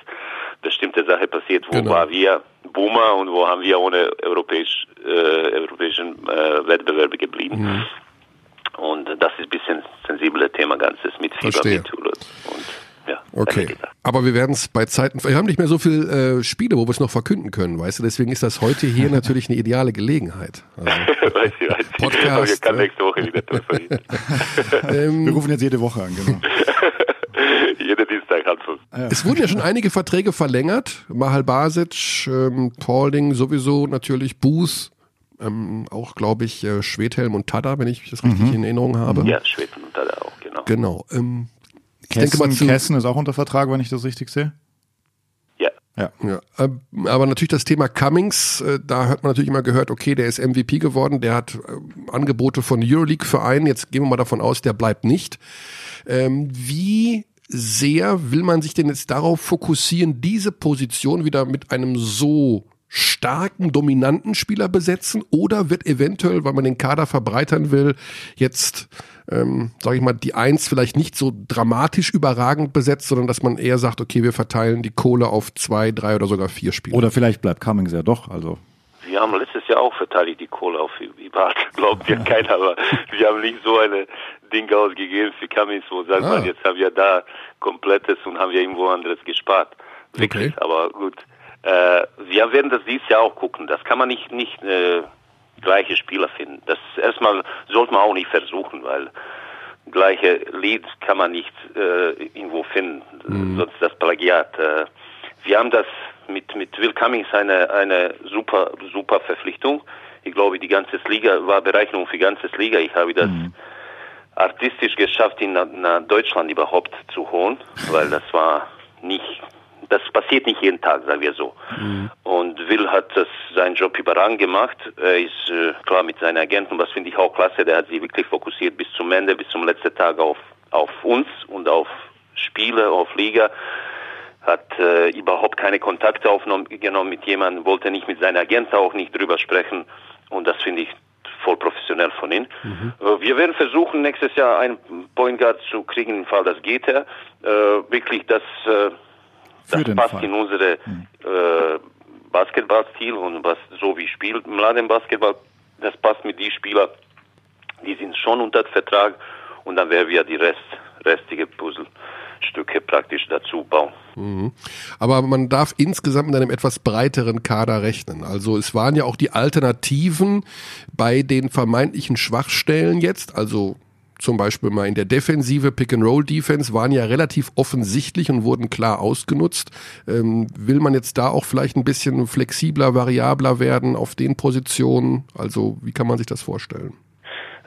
bestimmte Sache passiert, wo Genau. war wir Boomer und wo haben wir ohne europäisch, äh, europäischen äh, Wettbewerbe geblieben. Und das ist ein bisschen sensible Thema Ganzes mit Fieber, Verstehe. mit und ja. Okay. Aber wir werden es bei Zeiten. Wir haben nicht mehr so viel äh, Spiele, wo wir es noch verkünden können, weißt du? Deswegen ist das heute hier natürlich eine ideale Gelegenheit. Also, weiß ich, weiß ich. Podcast, ich kann äh. nächste Woche wieder telefonieren. Wir rufen jetzt jede Woche an, genau. jeden Dienstag halb fünf. Es wurden ja schon einige Verträge verlängert. Mahal Basic, ähm, Paulding sowieso natürlich, Booth, ähm, auch glaube ich äh, Schwedhelm und Tada, wenn ich das richtig in Erinnerung habe. Ja, Schweden und da auch, genau. Genau. Ähm, ich Kessen, denke mal zu, Kessen ist auch unter Vertrag, wenn ich das richtig sehe. Ja. Ja. Ja, ähm, aber natürlich das Thema Cummings, äh, da hat man natürlich immer gehört, okay, der ist MVP geworden, der hat äh, Angebote von Euroleague-Vereinen, jetzt gehen wir mal davon aus, der bleibt nicht. Ähm, wie sehr will man sich denn jetzt darauf fokussieren, diese Position wieder mit einem so starken, dominanten Spieler besetzen oder wird eventuell, weil man den Kader verbreitern will, jetzt, ähm, sage ich mal, die Eins vielleicht nicht so dramatisch überragend besetzt, sondern dass man eher sagt, okay, wir verteilen die Kohle auf zwei, drei oder sogar vier Spieler. Oder vielleicht bleibt Cummings ja doch. Also Wir haben letztes Jahr auch verteidigt die Kohle auf Ibart, glaubt ja keiner, aber wir haben nicht so eine Ding ausgegeben für Cummings, wo sagt Ah. man, jetzt haben wir da komplettes und haben wir irgendwo anderes gespart. Wirklich, Okay. aber gut. Äh, wir werden das dieses Jahr auch gucken. Das kann man nicht, nicht äh, gleiche Spieler finden. Das erstmal sollte man auch nicht versuchen, weil gleiche Lied kann man nicht äh, irgendwo finden, sonst das Plagiat. Äh, wir haben das mit mit Will Cummings eine eine super super Verpflichtung. Ich glaube, die ganze Liga war Berechnung für ganze Liga. Ich habe das artistisch geschafft, ihn nach, nach Deutschland überhaupt zu holen, weil das war nicht, das passiert nicht jeden Tag, sagen wir so. Und Will hat das seinen Job überragend gemacht. Er ist äh, klar mit seinen Agenten, was finde ich auch klasse, der hat sich wirklich fokussiert bis zum Ende, bis zum letzten Tag auf, auf uns und auf Spiele, auf Liga hat äh, überhaupt keine Kontakte aufgenommen mit jemandem, wollte nicht mit seinen Agenten auch nicht drüber sprechen und das finde ich voll professionell von ihm. Äh, wir werden versuchen, nächstes Jahr einen Point Guard zu kriegen, im Fall das geht er. Äh, wirklich, das, äh, Für das passt Fall. in unsere äh, Basketballstil und was so wie spielt im Laden Basketball, das passt mit die Spieler, die sind schon unter Vertrag und dann werden wir die Rest, restige Puzzlestücke praktisch dazu bauen. Aber man darf insgesamt mit einem etwas breiteren Kader rechnen. Also es waren ja auch die Alternativen bei den vermeintlichen Schwachstellen jetzt, also zum Beispiel mal in der Defensive, Pick-and-Roll-Defense, waren ja relativ offensichtlich und wurden klar ausgenutzt. Ähm, will man jetzt da auch vielleicht ein bisschen flexibler, variabler werden auf den Positionen? Also wie kann man sich das vorstellen?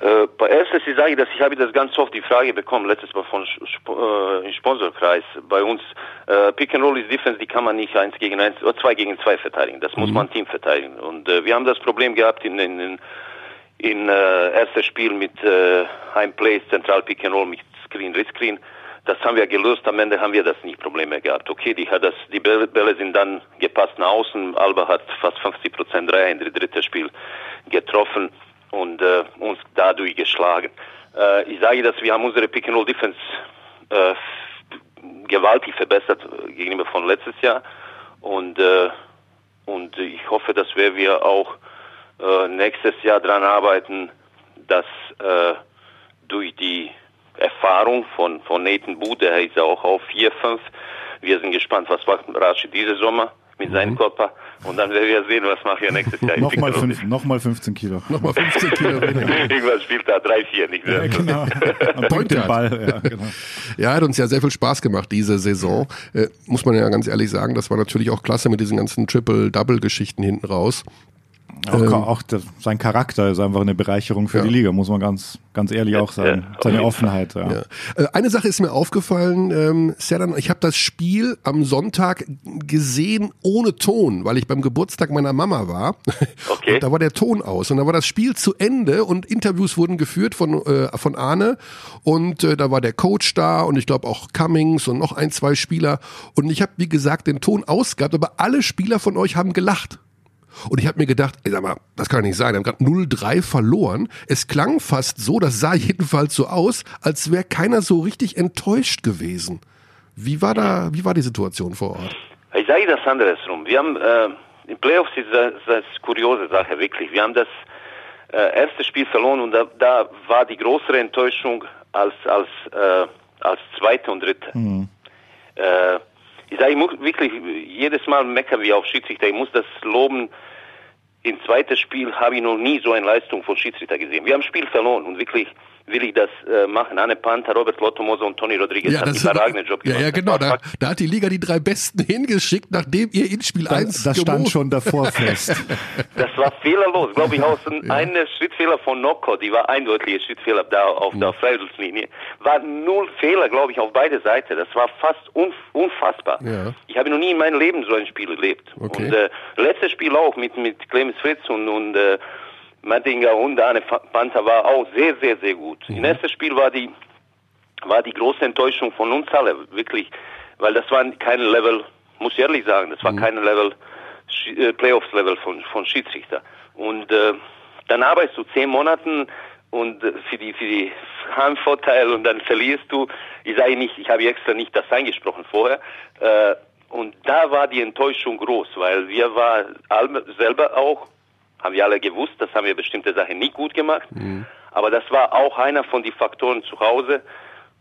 Äh, bei erstes ich sage das, ich habe das ganz oft die Frage bekommen, letztes Mal von Sp äh, Sponsorkreis. Bei uns äh, Pick and Roll ist Defense, die kann man nicht eins gegen eins oder zwei gegen zwei verteidigen. Das muss man Team verteidigen. Und äh, wir haben das Problem gehabt in in, in, in äh, erstes Spiel mit äh, Heimplays, Zentral Pick and Roll mit Screen, Rescreen. Das haben wir gelöst. Am Ende haben wir das nicht Probleme gehabt. Okay, die hat das, die Bälle, sind dann gepasst nach außen. Alba hat fast 50 Prozent Dreier in der dritten Spiel getroffen und äh, uns dadurch geschlagen. Äh, ich sage, dass wir haben unsere Pick and Roll Defense äh, gewaltig verbessert äh, gegenüber von letztes Jahr und äh, und ich hoffe, dass wir wir auch äh, nächstes Jahr dran arbeiten, dass äh, durch die Erfahrung von von Nathan Booth, der ist ja auch auf 4, 5. Wir sind gespannt, was macht Rashi diese Sommer mit seinem Körper und dann werden wir sehen, was machen wir nächstes Jahr. nochmal fünf, noch mal 15 Kilo. Nochmal 15 Kilo weniger. Irgendwann spielt er 3, 4, nicht mehr. Genau. Und bringt den Ball. Ja, genau. Ja, hat uns ja sehr viel Spaß gemacht, diese Saison. Äh, muss man ja ganz ehrlich sagen, das war natürlich auch klasse mit diesen ganzen Triple-Double-Geschichten hinten raus. Auch, auch das, sein Charakter ist einfach eine Bereicherung für Ja. die Liga, muss man ganz, ganz ehrlich auch sagen. Seine Offenheit. Ja. Ja. Äh, Eine Sache ist mir aufgefallen, ähm, Serdan, ich habe das Spiel am Sonntag gesehen ohne Ton, weil ich beim Geburtstag meiner Mama war. Okay. Und da war der Ton aus und da war das Spiel zu Ende und Interviews wurden geführt von, äh, von Arne und äh, da war der Coach da und ich glaube auch Cummings und noch ein, zwei Spieler und ich habe, wie gesagt, den Ton ausgehabt, aber alle Spieler von euch haben gelacht. Und ich habe mir gedacht, ey, sag mal, das kann nicht sein. Wir haben gerade 0-3 verloren. Es klang fast so, das sah jedenfalls so aus, als wäre keiner so richtig enttäuscht gewesen. Wie war da, wie war die Situation vor Ort? Ich sage das andersrum. Wir haben äh, in Playoffs ist das, das kuriose Sache wirklich. Wir haben das äh, erste Spiel verloren und da, da war die größere Enttäuschung als als äh, als zweite und dritte. Äh, ich sage, ich muss wirklich jedes Mal meckern wie auf Schiedsrichter. Ich muss das loben. Im zweiten Spiel habe ich noch nie so eine Leistung von Schiedsrichter gesehen. Wir haben das Spiel verloren und wirklich will ich das äh, machen. Anne Panther, Robert Lottomoser und Tony Rodriguez Ja, haben das, einen überragenden Job ja, gemacht. ja, genau. Das war Da, da hat die Liga die drei Besten hingeschickt, nachdem ihr in Spiel Da, 1 das stand schon davor fest. Das war fehlerlos, glaube ich, aus ein eine Schrittfehler von Nocco, die war eindeutig Schrittfehler da auf der Freiluftlinie. War null Fehler, glaube ich, auf beide Seiten. Das war fast unf unfassbar. Ja. Ich habe noch nie in meinem Leben so ein Spiel erlebt. Okay. Und äh, letztes Spiel auch mit mit Clemens Fritz und und äh, Mattinger und Arne Panther war auch sehr sehr sehr gut. Mhm. Im ersten Spiel war die war die große Enttäuschung von uns alle, wirklich, weil das war kein Level, muss ich ehrlich sagen, das war kein Level, äh, Playoffs-Level von, von Schiedsrichter. Und äh, dann arbeitest du zehn Monaten und äh, für die für die Heimvorteil und dann verlierst du. Ich sage nicht, ich habe extra nicht das eingesprochen vorher. Äh, und da war die Enttäuschung groß, weil wir war selber auch, haben wir alle gewusst, das haben wir bestimmte Sachen nicht gut gemacht. Aber das war auch einer von den Faktoren zu Hause,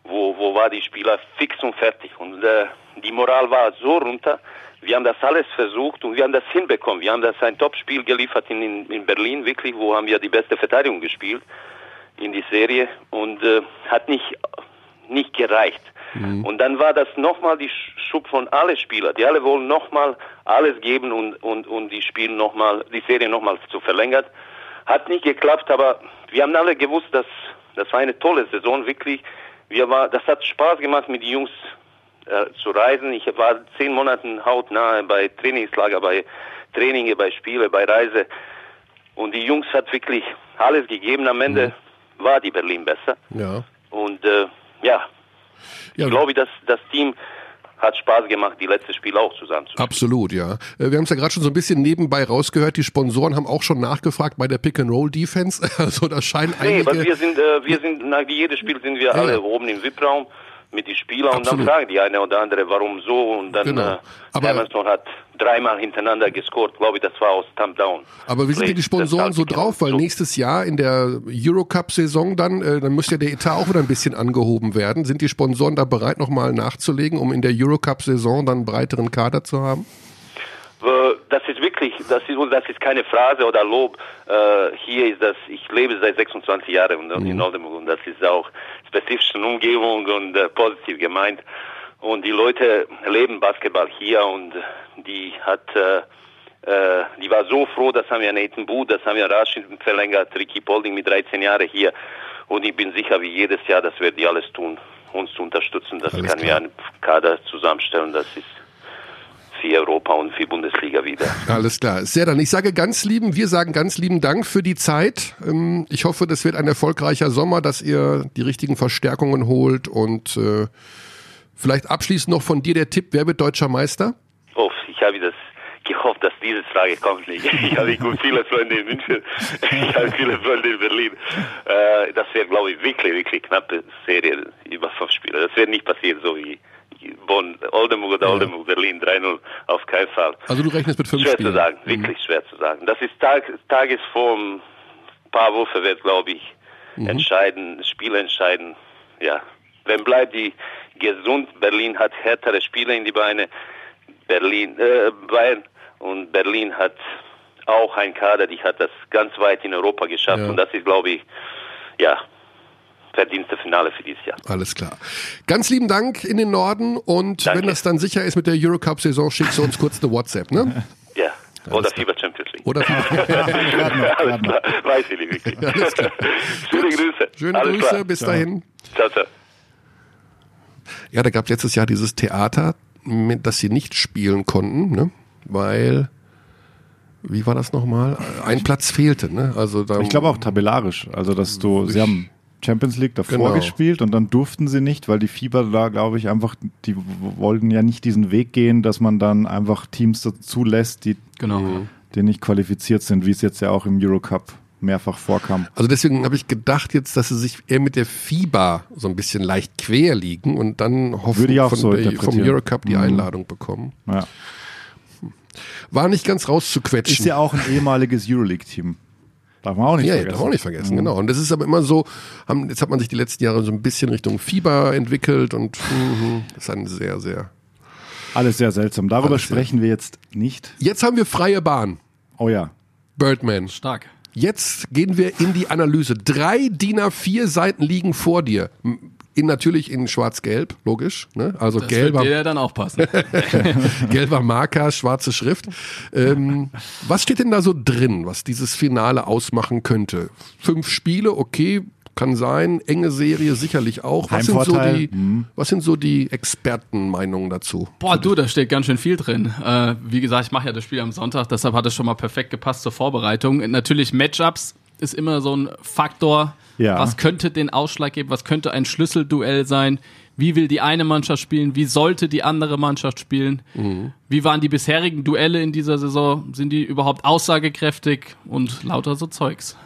wo, wo war die Spieler fix und fertig. Und äh, die Moral war so runter. Wir haben das alles versucht und wir haben das hinbekommen. Wir haben das ein Topspiel geliefert in, in, in Berlin, wirklich, wo haben wir die beste Verteidigung gespielt in die Serie und äh, hat nicht, nicht gereicht. Und dann war das nochmal die Sch- Schub von alle Spieler. Die alle wollen nochmal alles geben und, und, und die spielen nochmal, die Serie nochmal zu verlängert. Hat nicht geklappt, aber wir haben alle gewusst, dass das war eine tolle Saison, wirklich. Wir war, das hat Spaß gemacht, mit den Jungs äh, zu reisen. Ich war zehn Monaten hautnah bei Trainingslager, bei Traininge, bei Spiele, bei Reise. Und die Jungs hat wirklich alles gegeben. Am Ende war die Berlin besser. Ja. Und äh, ja, Ja, ich glaube, dass das Team hat Spaß gemacht, die letzte Spiel auch zusammen zu Absolut, ja. Äh, Wir haben es ja gerade schon so ein bisschen nebenbei rausgehört. Die Sponsoren haben auch schon nachgefragt bei der Pick-and-Roll-Defense. Also da scheinen Nee, einige... weil wir sind, äh, wir sind, nach jedes Spiel sind wir Ja, alle oben im VIP-Raum mit den Spielern und Absolut. dann fragen die eine oder andere, warum so und dann Genau. äh, Aber- Hermansson hat dreimal hintereinander gescored, glaube ich, das war aus Thumb Down. Aber wie sind denn die. Sponsoren so drauf? Weil so- nächstes Jahr in der Eurocup-Saison dann, äh, dann müsste ja der Etat auch wieder ein bisschen angehoben werden. Sind die Sponsoren da bereit, nochmal nachzulegen, um in der Eurocup-Saison dann einen breiteren Kader zu haben? Das ist wirklich, das ist, das ist keine Phrase oder Lob. Äh, hier ist das, ich lebe seit 26 Jahren in, in Oldenburg und das ist auch spezifische Umgebung und äh, positiv gemeint. Und die Leute leben Basketball hier und die hat, äh, äh, die war so froh, das haben wir Nathan Booth, das haben wir Rashid verlängert, Ricky Polding mit 13 Jahren hier. Und ich bin sicher, wie jedes Jahr, dass wir die alles tun, uns zu unterstützen. Das Alles kann klar. wir einen Kader zusammenstellen. Das ist für Europa und für Bundesliga wieder. Alles klar. Sehr dann. Ich sage ganz lieben, wir sagen ganz lieben Dank für die Zeit. Ähm, Ich hoffe, das wird ein erfolgreicher Sommer, dass ihr die richtigen Verstärkungen holt und äh, vielleicht abschließend noch von dir der Tipp, wer wird deutscher Meister? Oh, ich habe das gehofft, dass diese Frage kommt nicht. Ich habe viele Freunde in München, ich habe viele Freunde in Berlin. Äh, das wäre, glaube ich, wirklich, wirklich knappe Serie über fünf Spiele. Das wird nicht passieren, so wie Bonn, Oldenburg oder Oldenburg, Berlin 3-0, auf keinen Fall. Also du rechnest mit fünf Schwer Spielen. zu sagen, wirklich schwer zu sagen. Das ist Tag, Tagesform, ein paar Würfe wird, glaube ich, entscheiden, das Spiel entscheiden. Ja, wenn bleibt die gesund, Berlin hat härtere Spiele in die Beine, Berlin, äh, Bayern und Berlin hat auch ein Kader, die hat das ganz weit in Europa geschafft Ja. und das ist, glaube ich, ja, verdienste Finale für dieses Jahr. Alles klar. Ganz lieben Dank in den Norden und Danke. wenn das dann sicher ist mit der Eurocup-Saison, schickst du uns kurz eine WhatsApp, ne? Ja, oder FIBA Champions League. Oder noch, Alles klar, weiß ich nicht wirklich. Schöne Grüße. Schöne Alles Grüße, klar. bis dahin. Ciao, ciao. Ja, da gab es letztes Jahr dieses Theater, mit, das sie nicht spielen konnten, ne? Weil, wie war das nochmal? Ein Platz fehlte, ne? Also da, Ich glaube auch tabellarisch. Also, dass du, sie haben Champions League davor Genau. gespielt und dann durften sie nicht, weil die Fieber da, glaube ich, einfach, die wollten ja nicht diesen Weg gehen, dass man dann einfach Teams dazu lässt, die, Genau. die nicht qualifiziert sind, wie es jetzt ja auch im Eurocup mehrfach vorkam. Also deswegen habe ich gedacht jetzt, dass sie sich eher mit der FIBA so ein bisschen leicht quer liegen und dann hoffen, Würde ich auch von so vom. Eurocup die Mhm. Einladung bekommen. Ja. War nicht ganz rauszuquetschen. Ist ja auch ein ehemaliges Euroleague-Team. Darf man auch nicht Ja, ja, vergessen. darf man auch nicht vergessen, genau. Und das ist aber immer so, haben, jetzt hat man sich die letzten Jahre so ein bisschen Richtung Fieber entwickelt und mhm, das ist ein sehr, sehr. Alles sehr seltsam. Darüber Alles sehr- sprechen wir jetzt nicht. Jetzt haben wir freie Bahn. Oh ja. Birdman. Stark. Jetzt gehen wir in die Analyse. Drei DIN A4 Seiten liegen vor dir. In, natürlich in schwarz-gelb, logisch. Ne? Also Das gelber, wird dir ja dann auch passen. gelber Marker, schwarze Schrift. Ähm, was steht denn da so drin, was dieses Finale ausmachen könnte? Fünf Spiele, okay, kann sein. Enge Serie sicherlich auch. Was sind so die, was sind so die Expertenmeinungen dazu? Boah, du, da steht ganz schön viel drin. Äh, wie gesagt, ich mache ja das Spiel am Sonntag, deshalb hat es schon mal perfekt gepasst zur Vorbereitung. Natürlich Matchups ist immer so ein Faktor. Ja. Was könnte den Ausschlag geben? Was könnte ein Schlüsselduell sein? Wie will die eine Mannschaft spielen? Wie sollte die andere Mannschaft spielen? Wie waren die bisherigen Duelle in dieser Saison? Sind die überhaupt aussagekräftig? Und lauter so Zeugs.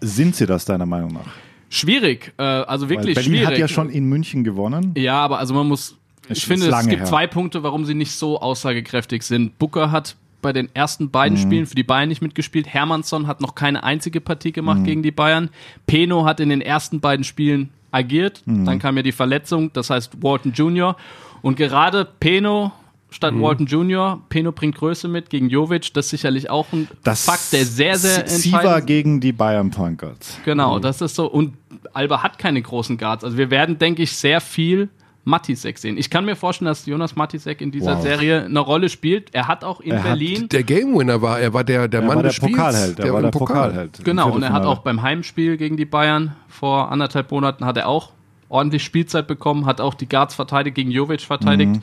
Sind sie das deiner Meinung nach? Schwierig, äh, also wirklich Berlin schwierig. hat ja schon in München gewonnen. Ja, aber also man muss. Ich finde, es gibt her. zwei Punkte, warum sie nicht so aussagekräftig sind. Booker hat bei den ersten beiden Mhm. Spielen für die Bayern nicht mitgespielt. Hermannsson hat noch keine einzige Partie Mhm. gemacht gegen die Bayern. Peno hat in den ersten beiden Spielen agiert. Mhm. Dann kam ja die Verletzung, das heißt Walton Jr. Und gerade Peno statt Mhm. Walton Jr., Peno bringt Größe mit gegen Jovic. Das ist sicherlich auch ein Fakt, der sehr, sehr entscheidend gegen die Bayern Guards. Genau, das ist so. Und Alba hat keine großen Guards. Also wir werden, denke ich, sehr viel Matisek sehen. Ich kann mir vorstellen, dass Jonas Matisek in dieser Wow. Serie eine Rolle spielt. Er hat auch in Er hat Berlin. Der Game Winner war, er war der, der Er Mann war der des Spiels. Pokalheld. Er war im der Pokal. Pokalheld. Genau, und er hat auch beim Heimspiel gegen die Bayern vor anderthalb Monaten hat er auch ordentlich Spielzeit bekommen, hat auch die Guards verteidigt, gegen Jovic verteidigt. Mhm.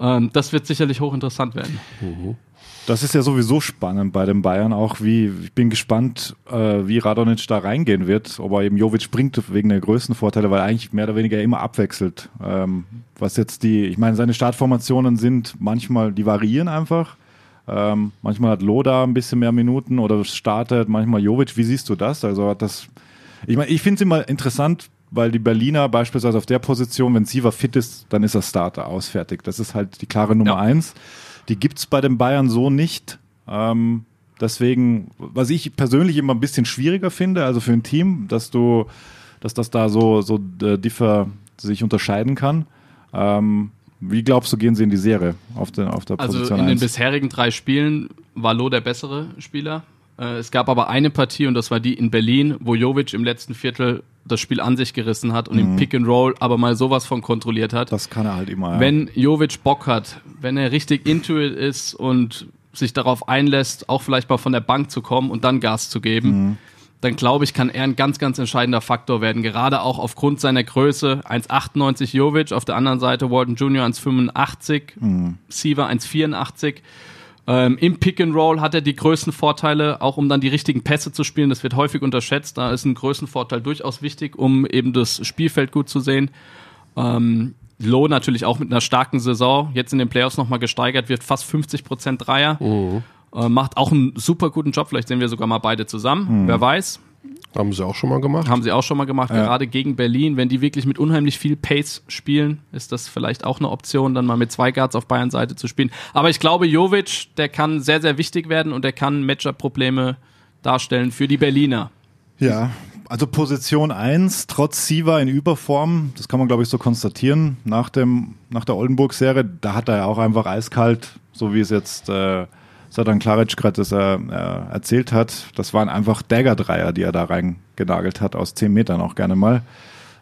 Ähm, das wird sicherlich hochinteressant werden. Das ist ja sowieso spannend bei den Bayern auch, wie ich bin gespannt, äh, wie Radonic da reingehen wird, ob er eben Jovic bringt wegen der Größenvorteile, weil er eigentlich mehr oder weniger immer abwechselt. Ähm, was jetzt die, ich meine, seine Startformationen sind manchmal, die variieren einfach. Ähm, manchmal hat Loda ein bisschen mehr Minuten oder startet manchmal Jovic. Wie siehst du das? Also hat das, ich meine, ich finde es immer interessant, weil die Berliner beispielsweise auf der Position, wenn Siva fit ist, dann ist er Starter ausfertigt. Das ist halt die klare Nummer Ja. eins. Die gibt's bei den Bayern so nicht. Ähm, deswegen, was ich persönlich immer ein bisschen schwieriger finde, also für ein Team, dass du, dass das da so, so äh, differ sich unterscheiden kann. Ähm, wie glaubst du, gehen sie in die Serie auf der, auf der Also Position in den 1? bisherigen drei Spielen war Lo der bessere Spieler. Äh, Es gab aber eine Partie und das war die in Berlin, wo Jovic im letzten Viertel das Spiel an sich gerissen hat und im Pick and Roll aber mal sowas von kontrolliert hat. Das kann er halt immer. ja. Wenn Jovic Bock hat, wenn er richtig into it ist und sich darauf einlässt, auch vielleicht mal von der Bank zu kommen und dann Gas zu geben, dann glaube ich, kann er ein ganz, ganz entscheidender Faktor werden. Gerade auch aufgrund seiner Größe. 1,98 Jovic, auf der anderen Seite Walton Jr. 1,85, Siva 1,84. Ähm, Im Pick and Roll hat er die größten Vorteile, auch um dann die richtigen Pässe zu spielen. Das wird häufig unterschätzt. Da ist ein Größenvorteil durchaus wichtig, um eben das Spielfeld gut zu sehen. Ähm, Loh natürlich auch mit einer starken Saison, jetzt in den Playoffs nochmal gesteigert, wird fast 50 Prozent Dreier. Äh, macht auch einen super guten Job. Vielleicht sehen wir sogar mal beide zusammen. Wer weiß. Haben sie auch schon mal gemacht. Haben sie auch schon mal gemacht, gerade gegen Berlin. Wenn die wirklich mit unheimlich viel Pace spielen, ist das vielleicht auch eine Option, dann mal mit zwei Guards auf Bayern Seite zu spielen. Aber ich glaube, Jovic, der kann sehr, sehr wichtig werden und der kann Matchup-Probleme darstellen für die Berliner. Ja, also Position 1, trotz Siva in Überform, das kann man glaube ich so konstatieren, nach, dem, nach der Oldenburg-Serie, da hat er ja auch einfach eiskalt, so wie es jetzt äh, Satan Klaric gerade das, äh, äh, erzählt hat, das waren einfach Dagger-Dreier, die er da reingenagelt hat, aus 10 Metern auch gerne mal.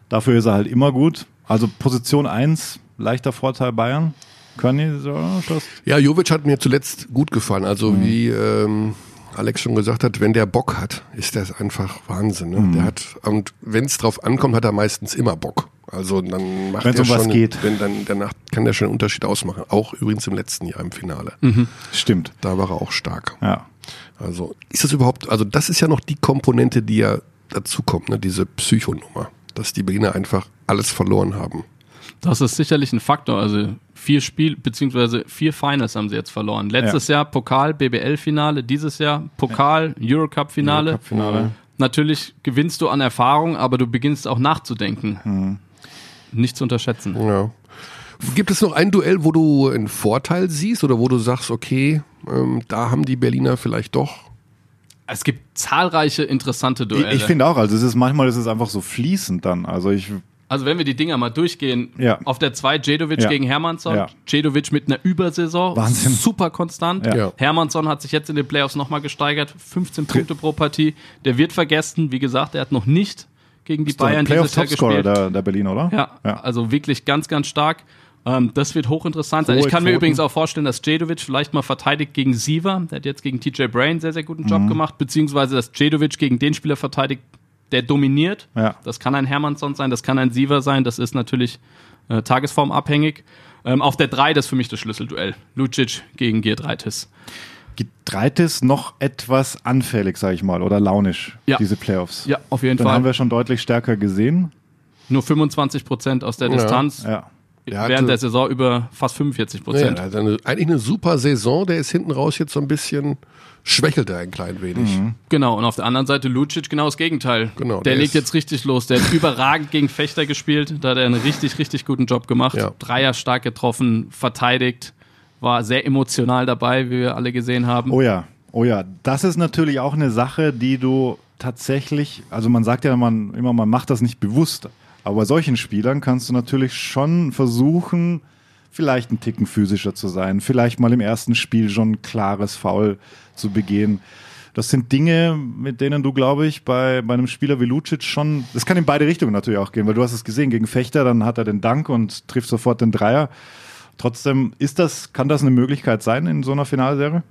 Dafür ist er halt immer gut. Also Position 1, leichter Vorteil Bayern. Können die so, das? Ja, Jovic hat mir zuletzt gut gefallen. Also Mhm. wie ähm, Alex schon gesagt hat, wenn der Bock hat, ist das einfach Wahnsinn. Ne? Mhm. Der hat und wenn es drauf ankommt, hat er meistens immer Bock. Also dann macht Wenn's er um was schon, geht. wenn dann danach kann der schon einen Unterschied ausmachen. Auch übrigens im letzten Jahr im Finale. Stimmt. Da war er auch stark. Ja. Also ist das überhaupt? Also das ist ja noch die Komponente, die ja dazu kommt, ne? Diese Psychonummer, dass die Berliner einfach alles verloren haben. Das ist sicherlich ein Faktor. Also vier Spiel beziehungsweise vier Finals haben sie jetzt verloren. Letztes Jahr Pokal, BBL-Finale, dieses Jahr Pokal, Eurocup-Finale. Eurocup-Finale. Natürlich gewinnst du an Erfahrung, aber du beginnst auch nachzudenken. Nicht zu unterschätzen. Ja. Gibt es noch ein Duell, wo du einen Vorteil siehst oder wo du sagst, okay, ähm, da haben die Berliner vielleicht doch Es gibt zahlreiche interessante Ich, Duelle. ich finde auch, also es ist manchmal ist es einfach so fließend dann. Also ich Also wenn wir die Dinger mal durchgehen, Ja. auf der 2 Jedovic Ja. gegen Hermannsson, Ja. Jedovic mit einer Übersaison, Wahnsinn. super konstant. Ja. Hermannsson hat sich jetzt in den Playoffs nochmal gesteigert, 15 Punkte pro Partie. Der wird vergessen, wie gesagt, er hat noch nicht gegen die Bayern Playoff dieses Jahr gespielt. der, der Berlin, oder? Ja, ja. also wirklich ganz, ganz stark. Ähm, das wird hochinteressant sein. Hohe Ich kann mir Quoten. übrigens auch vorstellen, dass Jedovic vielleicht mal verteidigt gegen Siva. Der hat jetzt gegen TJ Brain einen sehr, sehr guten Mhm. Job gemacht. Beziehungsweise, dass Jedovic gegen den Spieler verteidigt, der dominiert. Ja. Das kann ein Hermannsson sein, das kann ein Siva sein. Das ist natürlich äh, tagesformabhängig. Ähm, auf der 3, das ist für mich das Schlüsselduell. Lucic gegen Gierdreitis. Gitreitis noch etwas anfällig, sag ich mal, oder launisch, Ja. diese Playoffs. Ja, auf jeden Dann Fall. haben wir schon deutlich stärker gesehen. Nur 25 Prozent aus der Ja. Distanz. Ja. Der hatte- Während der Saison über fast 45 Ja, Prozent. hat eine, eigentlich eine super Saison, der ist hinten raus jetzt so ein bisschen, schwächelt er ein klein wenig. Genau, und auf der anderen Seite Lucic genau das Gegenteil. Genau, der, der legt jetzt richtig los. Der hat überragend gegen Fechter gespielt. Da hat er einen richtig, richtig guten Job gemacht. Ja. Dreier stark getroffen, verteidigt, war sehr emotional dabei, wie wir alle gesehen haben. Oh ja, oh ja. Das ist natürlich auch eine Sache, die du tatsächlich, also man sagt ja man, immer, man macht das nicht bewusst. Aber bei solchen Spielern kannst du natürlich schon versuchen, vielleicht einen Ticken physischer zu sein, vielleicht mal im ersten Spiel schon ein klares Foul zu begehen. Das sind Dinge, mit denen du, glaube ich, bei, bei einem Spieler wie Lucic schon, das kann in beide Richtungen natürlich auch gehen, weil du hast es gesehen, gegen Fechter, dann hat er den Dank und trifft sofort den Dreier. Trotzdem ist das, kann das eine Möglichkeit sein in so einer Finalserie?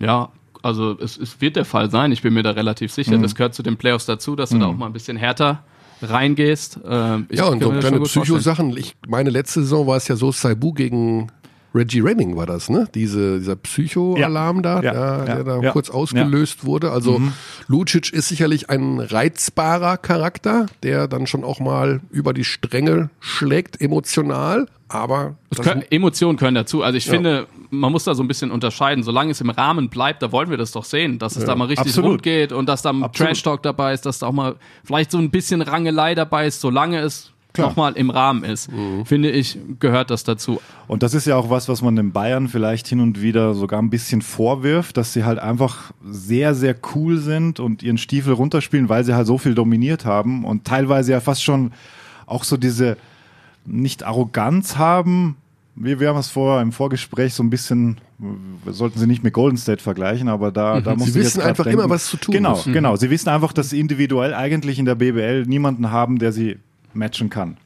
Ja, also es, es wird der Fall sein. Ich bin mir da relativ sicher. Mhm. Das gehört zu den Playoffs dazu, dass du da auch mal ein bisschen härter reingehst. Ich Ja, und so kleine. Psychosachen. Ich meine, letzte Saison war es ja so, Saibu gegen Reggie Renning war das, ne? Diese, dieser Psycho-Alarm da, Ja, der, ja, der da ja. kurz ausgelöst wurde. Also Lucic ist sicherlich ein reizbarer Charakter, der dann schon auch mal über die Stränge schlägt, emotional. Aber Können, Emotionen können dazu. Also ich finde, man muss da so ein bisschen unterscheiden. Solange es im Rahmen bleibt, da wollen wir das doch sehen, dass es da mal richtig absolut. rund geht und dass da. Trash-Talk dabei ist, dass da auch mal vielleicht so ein bisschen Rangelei dabei ist, solange es Klar. nochmal im Rahmen ist. Mhm. Finde ich, gehört das dazu. Und das ist ja auch was, was man den Bayern vielleicht hin und wieder sogar ein bisschen vorwirft, dass sie halt einfach sehr, sehr cool sind und ihren Stiefel runterspielen, weil sie halt so viel dominiert haben und teilweise ja fast schon auch so diese nicht Arroganz haben. Wir, wir haben es vorher im Vorgespräch so ein bisschen, wir sollten sie nicht mit Golden State vergleichen, aber da, da muss Mhm. Sie wissen einfach immer, was zu tun Genau, ist. genau. Sie wissen einfach, dass sie individuell eigentlich in der BBL niemanden haben, der sie matchen kann.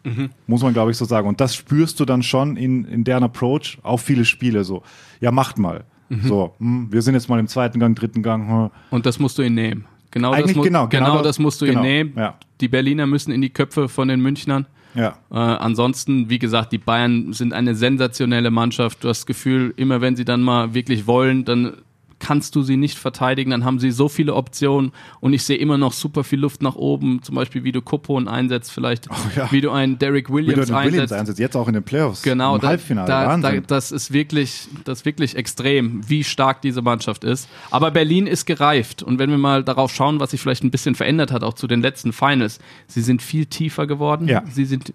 Muss man, glaube ich, so sagen. Und das spürst du dann schon in, in deren Approach auf viele Spiele so. Ja, macht mal. So, hm, wir sind jetzt mal im zweiten Gang, dritten Gang. hm. Und das musst du ihn nehmen. Genau, das, Eigentlich genau, genau, genau das musst du genau, ihn nehmen. ja. Die Berliner müssen in die Köpfe von den Münchnern. Ja. Äh, ansonsten, wie gesagt, die Bayern sind eine sensationelle Mannschaft. Du hast das Gefühl, immer wenn sie dann mal wirklich wollen, dann kannst du sie nicht verteidigen, dann haben sie so viele Optionen und ich sehe immer noch super viel Luft nach oben, zum Beispiel wie du Kopon einsetzt, vielleicht Oh ja. wie du einen Derek Wie du Williams, den Williams einsetzt. einsetzt, jetzt auch in den Playoffs. Genau, im da, Halbfinale. da, da, Wahnsinn. das ist wirklich, das ist wirklich extrem, wie stark diese Mannschaft ist. Aber Berlin ist gereift und wenn wir mal darauf schauen, was sich vielleicht ein bisschen verändert hat, auch zu den letzten Finals, sie sind viel tiefer geworden. Ja. Sie sind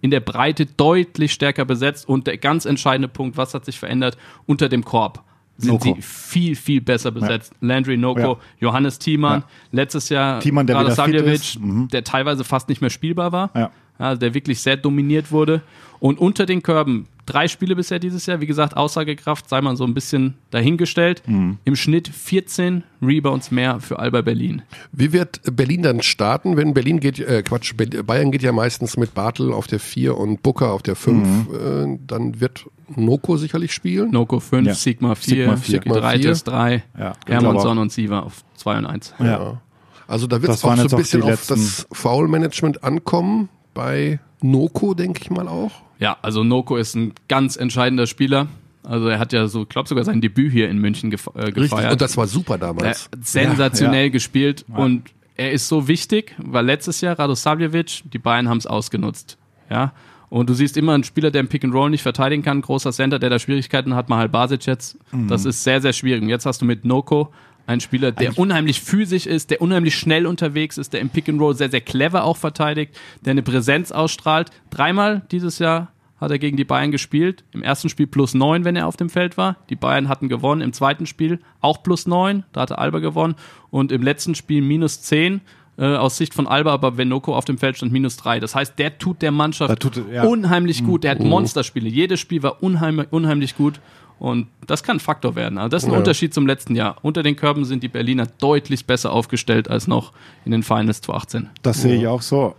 in der Breite deutlich stärker besetzt und der ganz entscheidende Punkt, was hat sich verändert unter dem Korb? Sind Noko. sie viel, viel besser besetzt. Landry Noko, Ja. Johannes Thiemann, Ja. letztes Jahr Thiemann, der Radosavljevic. Mhm. der teilweise fast nicht mehr spielbar war Ja. ja, der wirklich sehr dominiert wurde. Und unter den Körben drei Spiele bisher dieses Jahr, wie gesagt, Aussagekraft sei mal so ein bisschen dahingestellt. Mhm. Im Schnitt 14 Rebounds mehr für Alba Berlin. Wie wird Berlin dann starten, wenn Berlin geht, äh, Quatsch, Bayern geht ja meistens mit Bartel auf der 4 und Booker auf der 5. Mhm. Äh, dann wird Noko sicherlich spielen. Noko 5, Ja. Sigma 4, Sigma vier. Sigma 3, vier. 3, Ja, Hermannsson aber- und Siva auf 2 und 1. Ja. Also da wird es auch so ein bisschen auf das Foul-Management ankommen. Bei Noko, denke ich mal auch. Ja, also Noko ist ein ganz entscheidender Spieler. Also er hat ja so, ich glaube sogar sein Debüt hier in München gef äh, gefeiert. Richtig. Und das war super Er damals. hat sensationell Ja, ja. gespielt und er ist so wichtig, weil letztes Jahr Radosavljevic, die Bayern haben es ausgenutzt. Ja. Und du siehst immer einen Spieler, der im Pick and Roll nicht verteidigen kann, großer Center, der da Schwierigkeiten hat, Mahal Basic jetzt. Mhm. Das ist sehr, sehr schwierig. Und jetzt hast du mit Noko einen Spieler, der unheimlich physisch ist, der unheimlich schnell unterwegs ist, der im Pick and Roll sehr, sehr clever auch verteidigt, der eine Präsenz ausstrahlt. Dreimal dieses Jahr hat er gegen die Bayern gespielt. Im ersten Spiel plus neun, wenn er auf dem Feld war. Die Bayern hatten gewonnen. Im zweiten Spiel auch plus neun, da hatte Alba gewonnen. Und im letzten Spiel minus zehn. äh, aus Sicht von Alba, aber wenn Noko auf dem Feld stand, minus drei. Das heißt, der tut der Mannschaft tut- ja. unheimlich gut. Der hat Mhm. Monsterspiele. Jedes Spiel war unheimlich, unheimlich gut. Und das kann ein Faktor werden. Also das ist ein Ja. Unterschied zum letzten Jahr. Unter den Körben sind die Berliner deutlich besser aufgestellt als noch in den Finals 2018. Das sehe ich auch so.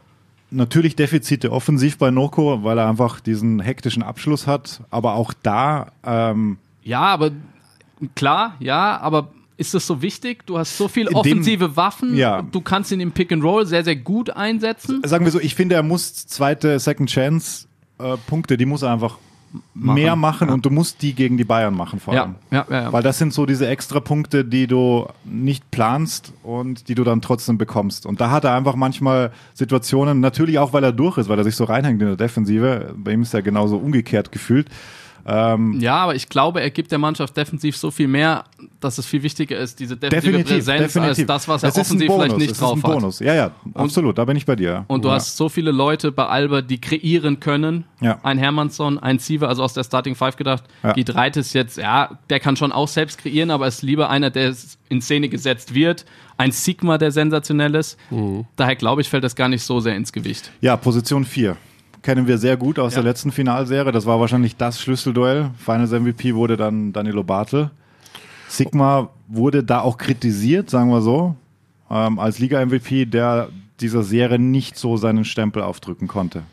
Natürlich Defizite offensiv bei Noko, weil er einfach diesen hektischen Abschluss hat. Aber auch da, ähm, Ja, aber klar, ja, aber ist das so wichtig? Du hast so viele dem- offensive Waffen. Ja. Du kannst ihn im Pick and Roll sehr, sehr gut einsetzen. sagen wir so, ich finde, er muss zweite Second Chance äh, Punkte, die muss er einfach mehr machen und du musst die gegen die Bayern machen vor allem. Ja, ja, ja. ja. Weil das sind so diese extra Punkte, die du nicht planst und die du dann trotzdem bekommst. Und da hat er einfach manchmal Situationen, natürlich auch, weil er durch ist, weil er sich so reinhängt in der Defensive. Bei ihm ist er genauso umgekehrt gefühlt. Ähm, Ja, aber ich glaube, er gibt der Mannschaft defensiv so viel mehr, dass es viel wichtiger ist, diese defensive definitiv, Präsenz, definitiv. als das, was er ist ein offensiv Bonus, vielleicht nicht drauf ist ein hat. Bonus. Ja, ja, absolut, da bin ich bei dir. Und du ja. hast so viele Leute bei Alba, die kreieren können. Ja. Ein Hermannsson, ein Siever, also aus der Starting Five gedacht. Ja. Giedraitis jetzt, ja, der kann schon auch selbst kreieren, aber ist lieber einer, der in Szene gesetzt wird. Ein Sigma, der sensationell ist. Mhm. Daher glaube ich, fällt das gar nicht so sehr ins Gewicht. Ja, Position 4. Kennen wir sehr gut aus Ja. der letzten Finalserie. Das war wahrscheinlich das Schlüsselduell. Finals MVP wurde dann Danilo Bartel. Sigma wurde da auch kritisiert, sagen wir so, ähm, als Liga-MVP, der dieser Serie nicht so seinen Stempel aufdrücken konnte.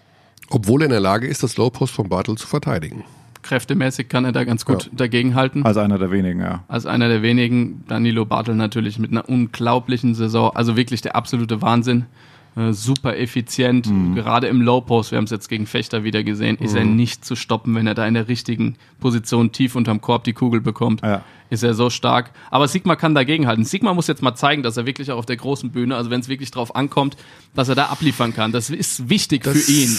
Obwohl er in der Lage ist, das Low Post von Bartel zu verteidigen. Kräftemäßig kann er da ganz gut dagegenhalten. Als einer der wenigen, ja. als einer der wenigen. Danilo Bartel natürlich mit einer unglaublichen Saison. Also wirklich der absolute Wahnsinn. Äh, super effizient. Mhm. Gerade im Low Post, wir haben es jetzt gegen Fechter wieder gesehen, ist er nicht zu stoppen, wenn er da in der richtigen Position tief unterm Korb die Kugel bekommt. Ja. Ist er so stark. Aber Sigma kann dagegenhalten. Sigma muss jetzt mal zeigen, dass er wirklich auch auf der großen Bühne, also wenn es wirklich drauf ankommt, dass er da abliefern kann. Das ist wichtig Das für ihn.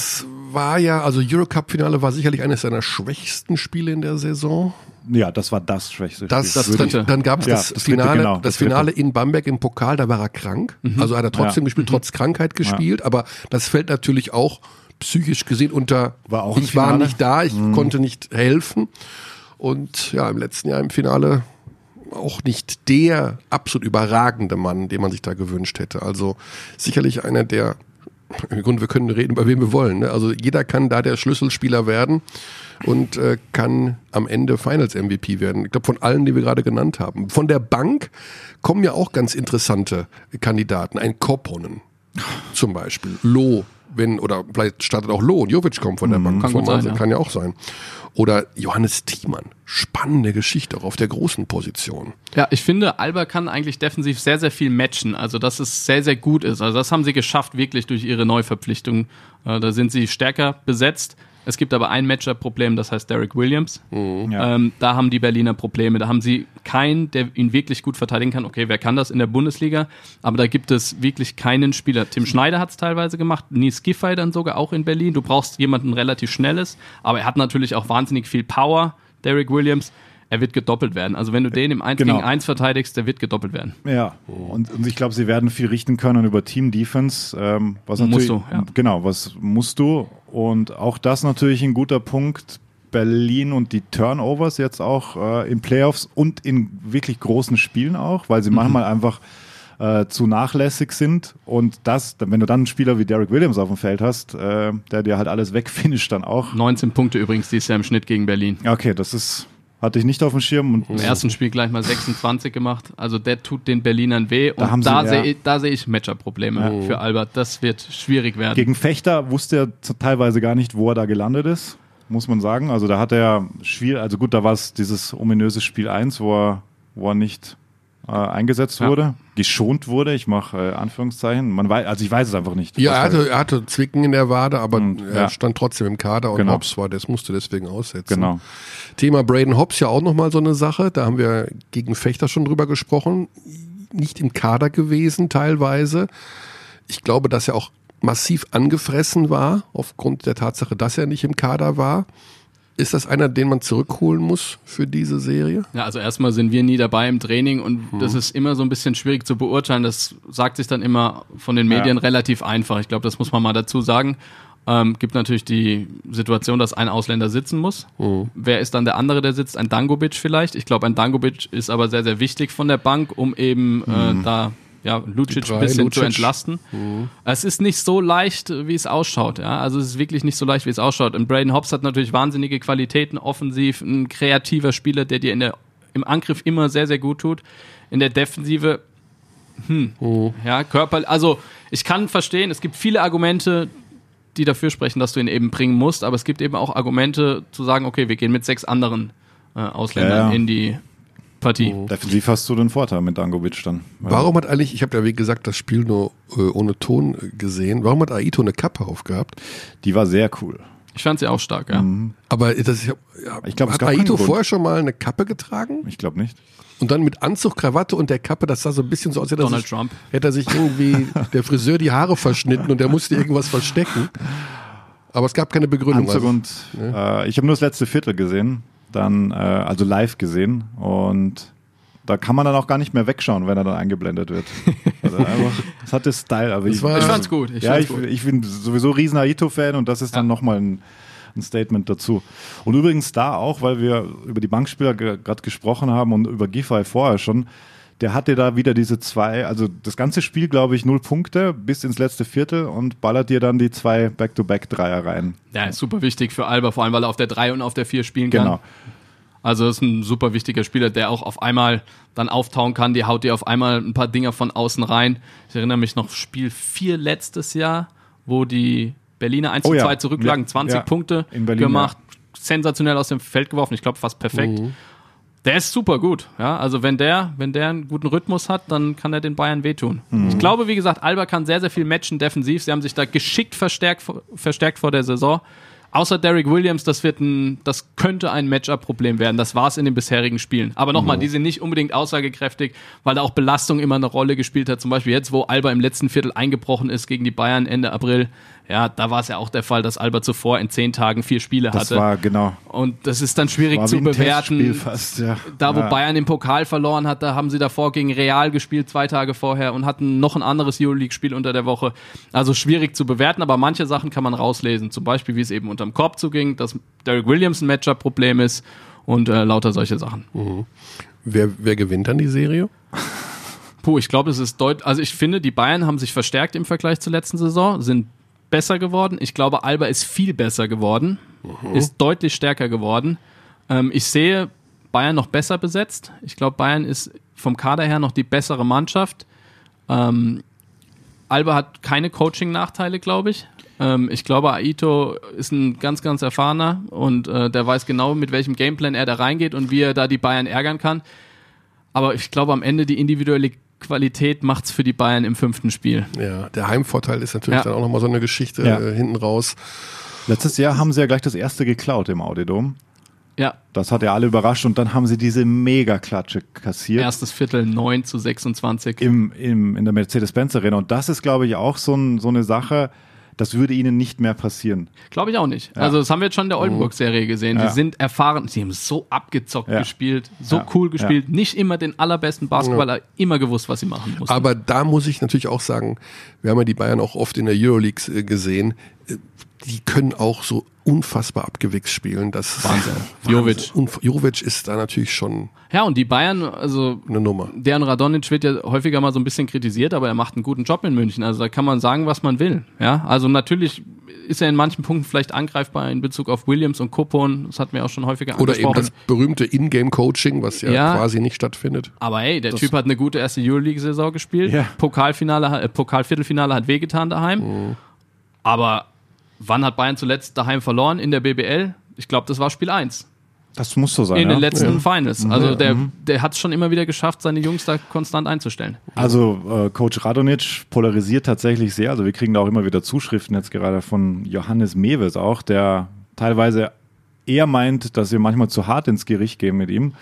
war ja, also Eurocup-Finale war sicherlich eines seiner schwächsten Spiele in der Saison. Ja, das war das schwächste Das, Spiel. Das dritte. Dann, dann gab es Ja, das, das dritte, Finale, genau, das das. Finale in Bamberg im Pokal, da war er krank. Also hat er trotzdem Ja. gespielt, trotz Krankheit gespielt, aber das fällt natürlich auch psychisch gesehen unter, War auch ich war nicht da, ich konnte nicht helfen. Und ja, im letzten Jahr im Finale auch nicht der absolut überragende Mann, den man sich da gewünscht hätte. Also sicherlich einer der, im Grunde, wir können reden, bei wem wir wollen. Ne? Also jeder kann da der Schlüsselspieler werden und äh, kann am Ende Finals MVP werden. Ich glaube, von allen, die wir gerade genannt haben. Von der Bank kommen ja auch ganz interessante Kandidaten. Ein Kopponen zum Beispiel. Loh, wenn, oder vielleicht startet auch Loh und Jovic kommt von der Bank. Kann Von sein, ja. kann ja auch sein. Oder Johannes Thiemann. Spannende Geschichte auch auf der großen Position. Ja, ich finde, Alba kann eigentlich defensiv sehr, sehr viel matchen. Also, dass es sehr, sehr gut ist. Also, das haben sie geschafft, wirklich durch ihre Neuverpflichtung. Äh, da sind sie stärker besetzt. Es gibt aber ein Matchup-Problem, das heißt Derek Williams. Ja. Ähm, da haben die Berliner Probleme. Da haben sie keinen, der ihn wirklich gut verteidigen kann. Okay, wer kann das in der Bundesliga? Aber da gibt es wirklich keinen Spieler. Tim Schneider hat es teilweise gemacht, Nies Giffey dann sogar auch in Berlin. Du brauchst jemanden relativ schnelles, aber er hat natürlich auch wahnsinnig viel Power, Derek Williams. Er wird gedoppelt werden. Also wenn du den im 1 Genau. gegen 1 verteidigst, der wird gedoppelt werden. Ja, und, und ich glaube, sie werden viel richten können über Team Defense. Ähm, was Musst natürlich, du, ja. Genau, was musst du? Und auch das natürlich ein guter Punkt. Berlin und die Turnovers jetzt auch äh, in Playoffs und in wirklich großen Spielen auch, weil sie manchmal einfach äh, zu nachlässig sind. Und das, wenn du dann einen Spieler wie Derek Williams auf dem Feld hast, äh, der dir halt alles wegfinisht dann auch. 19 Punkte übrigens dieses Jahr im Schnitt gegen Berlin. Okay, das ist, hatte ich nicht auf dem Schirm. Und Im ersten Spiel gleich mal 26 gemacht. Also der tut den Berlinern weh. Und Da sie- da, ja. sehe ich, da sehe ich Matchup-Probleme für Albert. Das wird schwierig werden. Gegen Fechter wusste er teilweise gar nicht, wo er da gelandet ist, muss man sagen. Also da hat er schwierig, also gut, da war es dieses ominöse Spiel 1, wo er, wo er nicht äh, eingesetzt Ja. wurde, geschont wurde. Ich mache äh, Anführungszeichen. Man weiß, also ich weiß es einfach nicht. Ja, er hatte, er hatte Zwicken in der Wade, aber Und, er ja. stand trotzdem im Kader und Genau. Hobbs war, das musste deswegen aussetzen. Genau. Thema Braden Hobbs ja auch nochmal so eine Sache. Da haben wir gegen Fechter schon drüber gesprochen. Nicht im Kader gewesen teilweise. Ich glaube, dass er auch massiv angefressen war, aufgrund der Tatsache, dass er nicht im Kader war. Ist das einer, den man zurückholen muss für diese Serie? Ja, also erstmal sind wir nie dabei im Training und Mhm. das ist immer so ein bisschen schwierig zu beurteilen. Das sagt sich dann immer von den Medien Ja. relativ einfach. Ich glaube, das muss man mal dazu sagen. Ähm, gibt natürlich die Situation, dass ein Ausländer sitzen muss. Mhm. Wer ist dann der andere, der sitzt? Ein Dangobic vielleicht. Ich glaube, ein Dangobic ist aber sehr, sehr wichtig von der Bank, um eben äh, da ja, Lucic ein bisschen Lucic. zu entlasten. Es ist nicht so leicht, wie es ausschaut. Ja? Also es ist wirklich nicht so leicht, wie es ausschaut. Und Braden Hobbs hat natürlich wahnsinnige Qualitäten, offensiv, ein kreativer Spieler, der dir in der, im Angriff immer sehr, sehr gut tut. In der Defensive, hm, ja, Körper, also ich kann verstehen, es gibt viele Argumente, die dafür sprechen, dass du ihn eben bringen musst, aber es gibt eben auch Argumente zu sagen, okay, wir gehen mit sechs anderen äh, Ausländern Ja, ja. in die Partie. Defensiv hast du den Vorteil mit Dangovic dann. Warum hat eigentlich, ich habe ja wie gesagt das Spiel nur äh, ohne Ton äh, gesehen, warum hat Aito eine Kappe aufgehabt? Die war sehr cool. Ich fand sie auch stark, ja. Aber das, ja, Ich glaub, es hat Aito vorher schon mal eine Kappe getragen? Ich glaube nicht. Und dann mit Anzug, Krawatte und der Kappe, das sah so ein bisschen so aus, hätte er Donald sich, Trump. hätte er sich irgendwie der Friseur die Haare verschnitten und der musste irgendwas verstecken. Aber es gab keine Begründung. Anzug Also, und äh, ich habe nur das letzte Viertel gesehen, dann äh, also live gesehen und da kann man dann auch gar nicht mehr wegschauen, wenn er dann eingeblendet wird. Also einfach, das hatte Style. Aber ich, war- Ich fand's gut. Ich ja, fand's ich, gut. ich bin sowieso riesen Aito-Fan und das ist dann Ja. nochmal ein, ein Statement dazu. Und übrigens da auch, weil wir über die Bankspieler gerade gesprochen haben und über Giffey vorher schon, der hatte da wieder diese zwei, also das ganze Spiel, glaube ich, null Punkte bis ins letzte Viertel und ballert dir dann die zwei Back-to-Back-Dreier rein. Ja, ist super wichtig für Alba, vor allem weil er auf der 3 und auf der 4 spielen kann. Genau. Also ist ein super wichtiger Spieler, der auch auf einmal dann auftauen kann. Die haut dir auf einmal ein paar Dinger von außen rein. Ich erinnere mich noch Spiel 4 letztes Jahr, wo die Berliner 1 Oh zu ja. 2 zurücklagen, Ja, 20 ja. Punkte In Berlin, gemacht, sensationell aus dem Feld geworfen. Ich glaube fast perfekt. Der ist super gut. Ja, also wenn der, wenn der einen guten Rhythmus hat, dann kann er den Bayern wehtun. Ich glaube, wie gesagt, Alba kann sehr, sehr viel matchen defensiv. Sie haben sich da geschickt verstärkt, verstärkt vor der Saison. Außer Derek Williams, das wird ein, das könnte ein Matchup-Problem werden. Das war es in den bisherigen Spielen. Aber nochmal, die sind nicht unbedingt aussagekräftig, weil da auch Belastung immer eine Rolle gespielt hat. Zum Beispiel jetzt, wo Alba im letzten Viertel eingebrochen ist gegen die Bayern Ende April. Ja, da war es ja auch der Fall, dass Alba zuvor in zehn Tagen vier Spiele Das hatte. war genau. Und das ist dann schwierig War zu wie ein Testspiel bewerten. fast, ja. Da, wo Ja. Bayern im Pokal verloren hat, da haben sie davor gegen Real gespielt, zwei Tage vorher, und hatten noch ein anderes Euroleague-Spiel unter der Woche. Also schwierig zu bewerten, aber manche Sachen kann man rauslesen. Zum Beispiel, wie es eben unterm Korb zuging, dass Derek Williams ein Matchup-Problem ist und äh, lauter solche Sachen. wer, wer gewinnt dann die Serie? Puh, ich glaube, es ist deutlich. Also ich finde, die Bayern haben sich verstärkt im Vergleich zur letzten Saison, sind besser geworden. Ich glaube, Alba ist viel besser geworden, ist deutlich stärker geworden. Ähm, ich sehe Bayern noch besser besetzt. Ich glaube, Bayern ist vom Kader her noch die bessere Mannschaft. Ähm, Alba hat keine Coaching-Nachteile, glaube ich. Ähm, ich glaube, Aito ist ein ganz, ganz erfahrener und äh, der weiß genau, mit welchem Gameplan er da reingeht und wie er da die Bayern ärgern kann. Aber ich glaube, am Ende die individuelle Qualität macht's für die Bayern im fünften Spiel. Ja, der Heimvorteil ist natürlich Ja. dann auch nochmal so eine Geschichte Ja. äh, hinten raus. Letztes Jahr haben sie ja gleich das erste geklaut im Audidom. Ja, Das hat ja alle überrascht und dann haben sie diese Mega-Klatsche kassiert erstes Viertel 9 zu 26. im, im, in der Mercedes-Benz-Arena. Und das ist, glaube ich, auch so, ein, so eine Sache, das würde ihnen nicht mehr passieren. Glaube ich auch nicht. Also das haben wir jetzt schon in der Oldenburg-Serie gesehen. Ja. Die sind erfahren, sie haben so abgezockt Ja. gespielt, so Ja. cool gespielt, nicht immer den allerbesten Basketballer, immer gewusst, was sie machen mussten. Aber da muss ich natürlich auch sagen, wir haben ja die Bayern auch oft in der Euroleague äh, gesehen, äh, die können auch so unfassbar abgewichst spielen. Das Wahnsinn. Jovic. Jovic ist da natürlich schon ja, und die Bayern, also eine Nummer. Dejan Radonic wird ja häufiger mal so ein bisschen kritisiert, aber er macht einen guten Job in München. Also da kann man sagen, was man will. Ja, also natürlich ist er in manchen Punkten vielleicht angreifbar in Bezug auf Williams und Kopon. Das hatten wir auch schon häufiger Oder eben angesprochen. das berühmte Ingame-Coaching, was ja, Ja. quasi nicht stattfindet. Aber hey, der Typ hat eine gute erste Euroleague-Saison gespielt. Ja. Pokalfinale, äh, Pokalviertelfinale hat wehgetan daheim. Mhm. Aber wann hat Bayern zuletzt daheim verloren in der BBL? Ich glaube, das war Spiel 1 Das muss so sein. in ja. den letzten Ja. Finals. Also der, der hat es schon immer wieder geschafft, seine Jungs da konstant einzustellen. Also äh, Coach Radonic polarisiert tatsächlich sehr. Also wir kriegen da auch immer wieder Zuschriften jetzt gerade von Johannes Mewes auch, der teilweise eher meint, dass wir manchmal zu hart ins Gericht gehen mit ihm,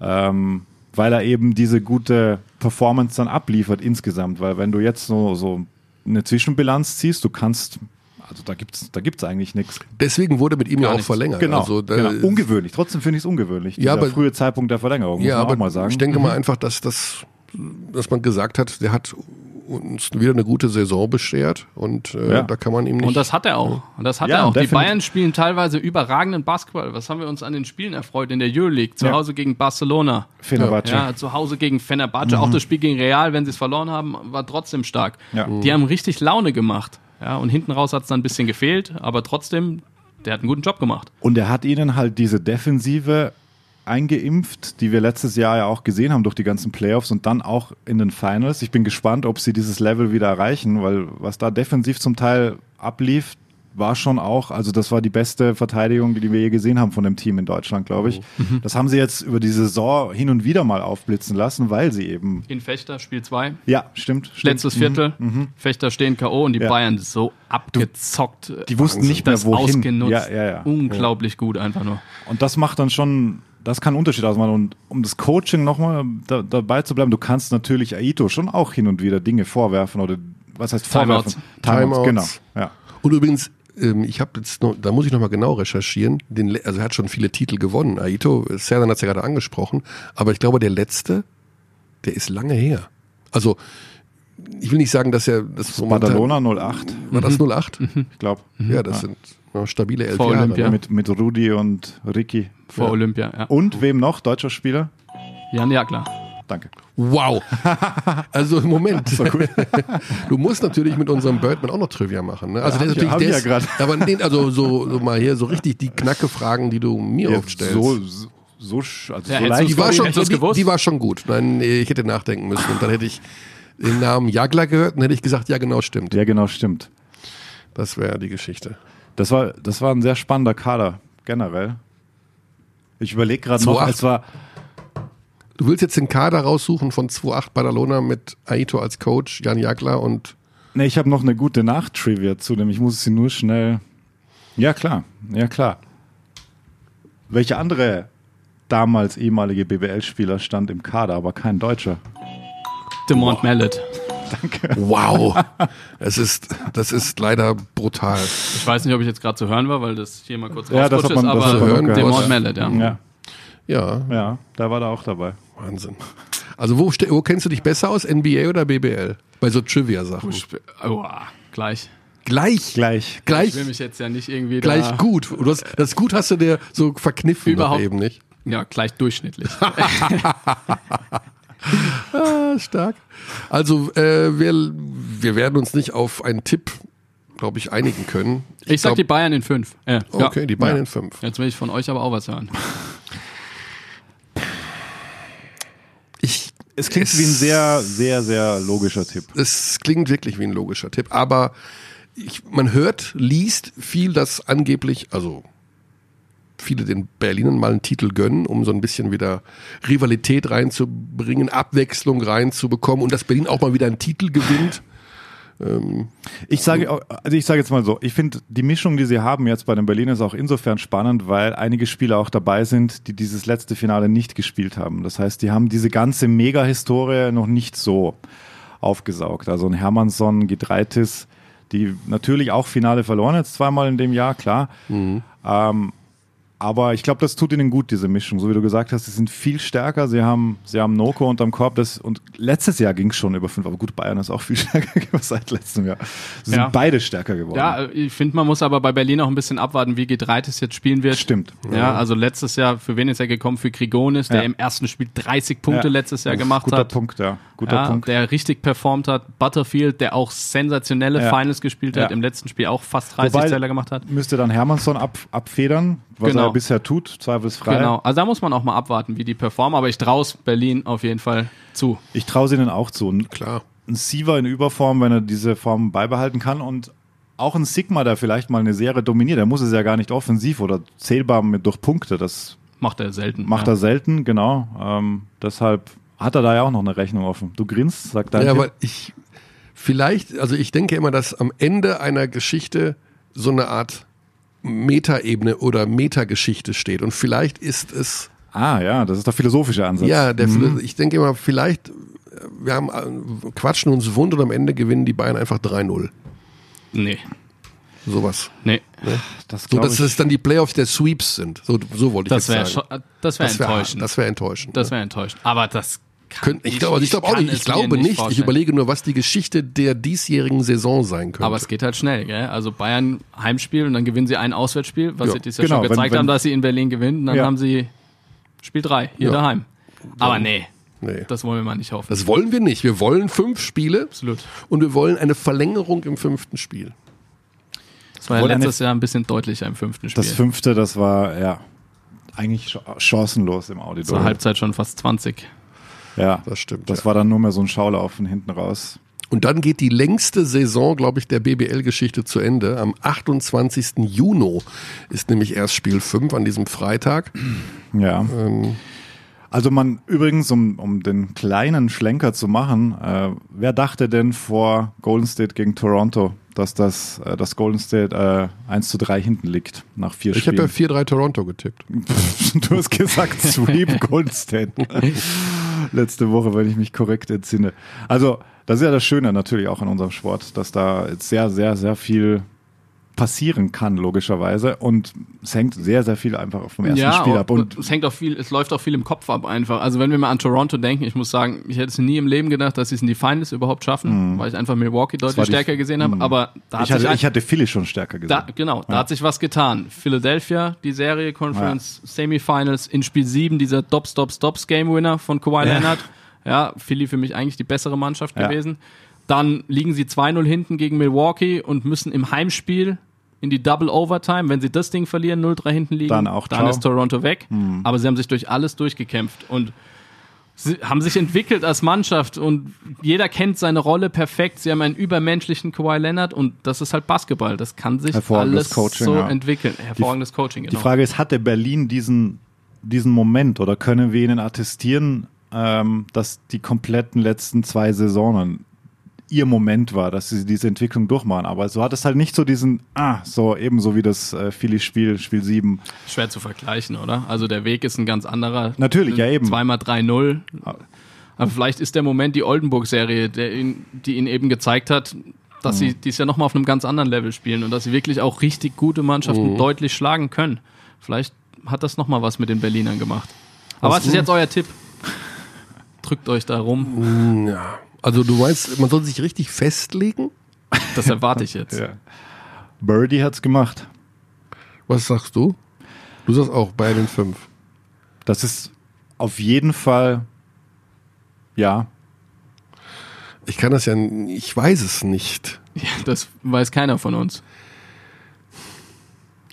ähm, weil er eben diese gute Performance dann abliefert insgesamt. Weil wenn du jetzt so, so eine Zwischenbilanz ziehst, du kannst, also da gibt's da gibt's eigentlich nichts. Deswegen wurde mit ihm ja Gar auch nichts. verlängert. Genau, Also, genau. ungewöhnlich. Trotzdem finde ich es ungewöhnlich. Ja, dieser aber- frühe Zeitpunkt der Verlängerung, muss Ja, man aber auch mal sagen. ich denke mal einfach, dass das, dass man gesagt hat, der hat uns wieder eine gute Saison beschert und äh, Ja. da kann man ihm nicht. Und das hat er auch. Und das hat Ja, er auch. Die. Bayern spielen teilweise überragenden Basketball. Was haben wir uns an den Spielen erfreut in der Euroleague? Zu Ja. Hause gegen Barcelona. Fenerbahce. Ja, zu Hause gegen Fenerbahce. Auch das Spiel gegen Real, wenn sie es verloren haben, war trotzdem stark. Ja. Die haben richtig Laune gemacht. Ja, und hinten raus hat es dann ein bisschen gefehlt, aber trotzdem, der hat einen guten Job gemacht. Und er hat ihnen halt diese Defensive eingeimpft, die wir letztes Jahr ja auch gesehen haben durch die ganzen Playoffs und dann auch in den Finals. Ich bin gespannt, ob sie dieses Level wieder erreichen, weil was da defensiv zum Teil ablief, war schon auch, also das war die beste Verteidigung, die wir je gesehen haben von dem Team in Deutschland, glaube ich. Das haben sie jetzt über die Saison hin und wieder mal aufblitzen lassen, weil sie eben, In Fechter, Spiel 2. ja, stimmt. stimmt. Letztes Viertel. Fechter stehen K.O. und die Ja. Bayern so abgezockt. Die wussten nicht mehr, das wohin. ausgenutzt. Ja, ja, ja. Unglaublich gut einfach nur. Und das macht dann schon, das kann einen Unterschied ausmachen. Und um das Coaching nochmal da, dabei zu bleiben, du kannst natürlich Aito schon auch hin und wieder Dinge vorwerfen oder was heißt Timeouts. vorwerfen? Timeouts, genau. Timeouts. Ja. Und übrigens, ähm, ich habe jetzt noch, da muss ich noch mal genau recherchieren. Den, also er hat schon viele Titel gewonnen. Aito, Serdan hat es ja gerade angesprochen, aber ich glaube, der letzte, der ist lange her. Also ich will nicht sagen, dass er das so Badalona 08, war das 08? ich glaube. Ja, das sind ja, stabile elf Vor Jahre. Olympia. Mit, mit Rudi und Ricky. Vor Ja. Olympia. Ja. Und wem noch? Deutscher Spieler? Jan Jagler. Danke. Wow. Also im Moment. du musst natürlich mit unserem Birdman auch noch Trivia machen. Ne? Also Ja, der ist hab ich- natürlich ich ja aber nee, also so, so mal hier so richtig die knacke Fragen, die du mir Ja, oft stellst. so, so, so, also Ja, so leicht. die war schon, du's die, gewusst? die war schon gut. Nein, ich hätte nachdenken müssen und dann hätte ich den Namen Jagler gehört und hätte ich gesagt, ja genau stimmt. Ja, genau, stimmt. Das wäre die Geschichte. Das war, das war ein sehr spannender Kader, generell. Ich überlege gerade noch, 2-8. es war, Du willst jetzt den Kader raussuchen von 2-8 Badalona mit Aito als Coach, Jan Jagler und Ne, ich habe noch eine gute Nachtrivia zu dem. Ich muss sie nur schnell. Ja, klar. Ja, klar. Welche andere damals ehemalige BBL-Spieler stand im Kader, aber kein Deutscher? Demont Mallet. wow. es ist, das ist leider brutal. Ich weiß nicht, ob ich jetzt gerade zu hören war, weil das hier mal kurz Ja, das rausgerutscht hat man- ist, aber hören, Demont gehört. Mallet, ja. Ja, Ja, ja, da war er auch dabei. Wahnsinn. Also wo, wo kennst du dich besser aus, NBA oder BBL? Bei so Trivia-Sachen. Oh, gleich. Gleich, Gleich. gleich, Ich will mich jetzt ja nicht irgendwie gleich da, gut. Du hast, das gut hast du dir so verkniffen Überhaupt- noch eben nicht. Ja, gleich durchschnittlich. Ah, stark. Also äh, wir, wir werden uns nicht auf einen Tipp, glaube ich, einigen können. Ich sag glaub- die Bayern in fünf. Äh, Okay, ja. die Bayern Ja. in fünf. Jetzt will ich von euch aber auch was hören. Es klingt wie ein sehr, sehr, sehr logischer Tipp. es klingt wirklich wie ein logischer Tipp, aber ich, man hört, liest viel, dass angeblich, also viele den Berlinern mal einen Titel gönnen, um so ein bisschen wieder Rivalität reinzubringen, Abwechslung reinzubekommen und dass Berlin auch mal wieder einen Titel gewinnt. Ich sage, auch- also ich sage jetzt mal so, ich finde die Mischung, die sie haben jetzt bei den Berlinern ist auch insofern spannend, weil einige Spieler auch dabei sind, die dieses letzte Finale nicht gespielt haben. Das heißt, die haben diese ganze Mega-Historie noch nicht so aufgesaugt. Also ein Hermannsson, Gedreitis, die natürlich auch Finale verloren jetzt zweimal in dem Jahr, klar. Ähm, aber ich glaube, das tut ihnen gut, diese Mischung. So wie du gesagt hast, sie sind viel stärker. Sie haben, sie haben Noko unterm Korb. Das, und letztes Jahr ging es schon über fünf. Aber gut, Bayern ist auch viel stärker geworden seit letztem Jahr. Sie sind Ja. beide stärker geworden. Ja, ich finde, man muss aber bei Berlin auch ein bisschen abwarten, wie Gedreites jetzt spielen wird. Stimmt. Ja, also letztes Jahr, für wen ist er gekommen? Für Grigonis, der Ja. im ersten Spiel 30 Punkte Ja. letztes Jahr gemacht Guter hat. Punkt, ja. Guter ja, Punkt. Der richtig performt hat. Butterfield, der auch sensationelle Ja. Finals gespielt hat, Ja. im letzten Spiel auch fast 30 Wobei- Zähler gemacht hat. Müsste dann Hermannsson ab, abfedern, was Genau. er bisher tut, zweifelsfrei. Genau. Also da muss man auch mal abwarten, wie die performen, aber ich traue Berlin auf jeden Fall zu. Ich traue sie ihnen auch zu. Ein, Klar. ein Siever in Überform, wenn er diese Form beibehalten kann und auch ein Sigma, der vielleicht mal eine Serie dominiert, der muss es ja gar nicht offensiv oder zählbar mit durch Punkte. Das Macht er selten. macht ja. er selten, genau. Ähm, deshalb hat er da ja auch noch eine Rechnung offen. Du grinst, sagt dein Ja, aber ich, vielleicht, also ich denke immer, dass am Ende einer Geschichte so eine Art Metaebene oder Metageschichte steht. Und vielleicht ist es, Ah ja, das ist der philosophische Ansatz. ja, der, ich denke immer, vielleicht, äh, wir haben, äh, quatschen uns wund und am Ende gewinnen die Bayern einfach 3-0. Nee. Sowas. Nee. das So, dass ich. es dann die Playoffs der Sweeps sind. So, so wollte ich Das wäre jetzt sagen. das wär das wäre enttäuschend. das wär enttäuschend. Das wäre enttäuschend. Aber das Können, ich glaube ich glaub auch kann nicht. Ich glaube nicht. Ich vorstellen. überlege nur, was die Geschichte der diesjährigen Saison sein könnte. Aber es geht halt schnell, gell? Also Bayern Heimspiel und dann gewinnen sie ein Auswärtsspiel, was Ja, sie dieses Jahr genau, schon wenn- gezeigt wenn- haben, dass sie in Berlin gewinnen. Und dann Ja. haben sie Spiel drei hier Ja. daheim. Aber nee, nee. das wollen wir mal nicht hoffen. Das wollen wir nicht. Wir wollen fünf Spiele Absolut. und wir wollen eine Verlängerung im fünften Spiel. Das war ja letztes Jahr ein bisschen deutlicher im fünften Spiel. Das fünfte, das war ja eigentlich ch- chancenlos im Zur Auditor. Halbzeit schon fast 20. Ja, Das stimmt, Das ja. war dann nur mehr so ein Schaulaufen hinten raus. Und dann geht die längste Saison, glaube ich, der BBL-Geschichte zu Ende. Am 28. Juni ist nämlich erst Spiel 5 an diesem Freitag. Ja. Ähm, Also man, übrigens, um, um den kleinen Schlenker zu machen, äh, wer dachte denn vor Golden State gegen Toronto, dass das, äh, dass Golden State äh, 1 zu 3 hinten liegt nach vier ich habe ja Spielen? 4-3 Toronto getippt. du hast gesagt, Sweep Golden State. Letzte Woche, wenn ich mich korrekt entsinne. Also, das ist ja das Schöne natürlich auch in unserem Sport, dass da jetzt sehr, sehr, sehr viel passieren kann, logischerweise. Und es hängt sehr, sehr viel einfach vom ersten ja, Spiel ab. Und es hängt auch viel, es läuft auch viel im Kopf ab einfach. Also wenn wir mal an Toronto denken, ich muss sagen, ich hätte es nie im Leben gedacht, dass sie es in die Finals überhaupt schaffen, weil ich einfach Milwaukee deutlich die- stärker gesehen habe. Mhm. Aber da ich, hatte, sich ich hatte Philly schon stärker gesehen. Da, genau, da hat sich was getan. Philadelphia, die Serie Conference Semifinals in Spiel 7, dieser Stop Stop Stops Game Winner von Kawhi Ja. Leonard. Ja, Philly für mich eigentlich die bessere Mannschaft Ja. gewesen. Dann liegen sie 2-0 hinten gegen Milwaukee und müssen im Heimspiel in die Double Overtime. Wenn sie das Ding verlieren, 0-3 hinten liegen, Dann auch dann. Hm. ist Toronto weg. Aber sie haben sich durch alles durchgekämpft und sie haben sich entwickelt als Mannschaft und jeder kennt seine Rolle perfekt. Sie haben einen übermenschlichen Kawhi Leonard und das ist halt Basketball. Das kann sich alles Coaching, so ja. entwickeln. Hervorragendes Coaching, genau. Die Frage ist, hatte Berlin diesen, diesen Moment oder können wir ihnen attestieren, ähm, dass die kompletten letzten zwei Saisonen ihr Moment war, dass sie diese Entwicklung durchmachen. Aber so hat es halt nicht so diesen, ah, so ebenso wie das äh, Philly-Spiel, Spiel 7. Schwer zu vergleichen, oder? Also der Weg ist ein ganz anderer. Natürlich, ja, eben. Zweimal 3-0. Aber vielleicht ist der Moment die Oldenburg-Serie, der ihn, die ihn eben gezeigt hat, dass Mhm. sie dies ja nochmal auf einem ganz anderen Level spielen und dass sie wirklich auch richtig gute Mannschaften Mhm. deutlich schlagen können. Vielleicht hat das nochmal was mit den Berlinern gemacht. Aber was ist jetzt euer Tipp? Drückt euch da rum. Ja. Also du meinst, man soll sich richtig festlegen? Das erwarte ich jetzt. Ja. Birdie hat's gemacht. Was sagst du? Du sagst auch bei den fünf. Das ist auf jeden Fall, ja, Ich kann das ja, ich weiß es nicht. Ja, das weiß keiner von uns.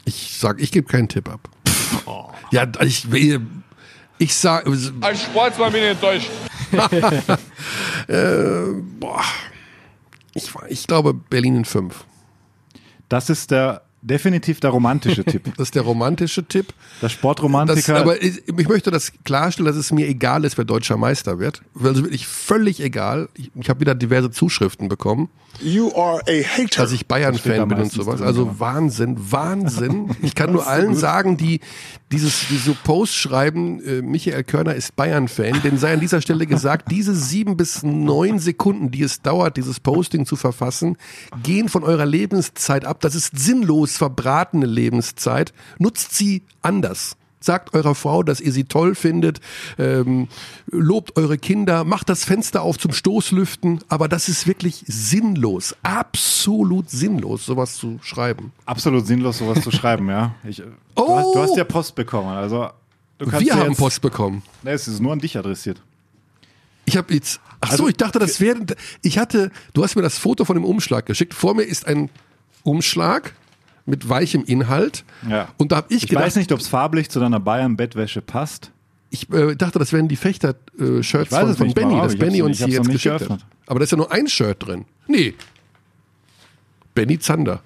Ich sag, ich gebe keinen Tipp ab. Ja, ich will, ich sag, Als Sportsmann bin ich enttäuscht. boah, ich, ich glaube Berlin in fünf. das ist der definitiv der romantische Tipp. Das ist der romantische Tipp. Der Das, Sportromantiker. aber ich, ich möchte das klarstellen, dass es mir egal ist, wer deutscher Meister wird. Also wirklich völlig egal. Ich, ich habe wieder diverse Zuschriften bekommen, You are a hater. dass ich Bayern-Fan bin und sowas. drin, Also ja. Wahnsinn, Wahnsinn. Ich kann nur allen sagen, die dieses diese Post schreiben, äh, Michael Körner ist Bayern-Fan, denn sei an dieser Stelle gesagt, diese sieben bis neun Sekunden, die es dauert, dieses Posting zu verfassen, gehen von eurer Lebenszeit ab. Das ist sinnlos verbratene Lebenszeit. Nutzt sie anders. Sagt eurer Frau, dass ihr sie toll findet, ähm, lobt eure Kinder, macht das Fenster auf zum Stoßlüften, aber das ist wirklich sinnlos, absolut sinnlos, sowas zu schreiben. absolut sinnlos, sowas zu schreiben, ja. Ich, äh, du, Oh! hast, du hast ja Post bekommen, also du kannst Wir ja haben jetzt, Post bekommen. Nee, es ist nur an dich adressiert. Ich habe jetzt, ach so, Also- ich dachte, das wäre, ich hatte, du hast mir das Foto von dem Umschlag geschickt. Vor mir ist ein Umschlag mit weichem Inhalt. Ja. Und da habe ich, Ich gedacht, weiß nicht, ob es farblich zu deiner Bayern-Bettwäsche passt. ich äh, dachte, das wären die Fechter-Shirts weiß von, von Benny, warum? das Benny uns hier jetzt geschickt hat. geöffnet. Aber da ist ja nur ein Shirt drin. Nee. Benny Zander.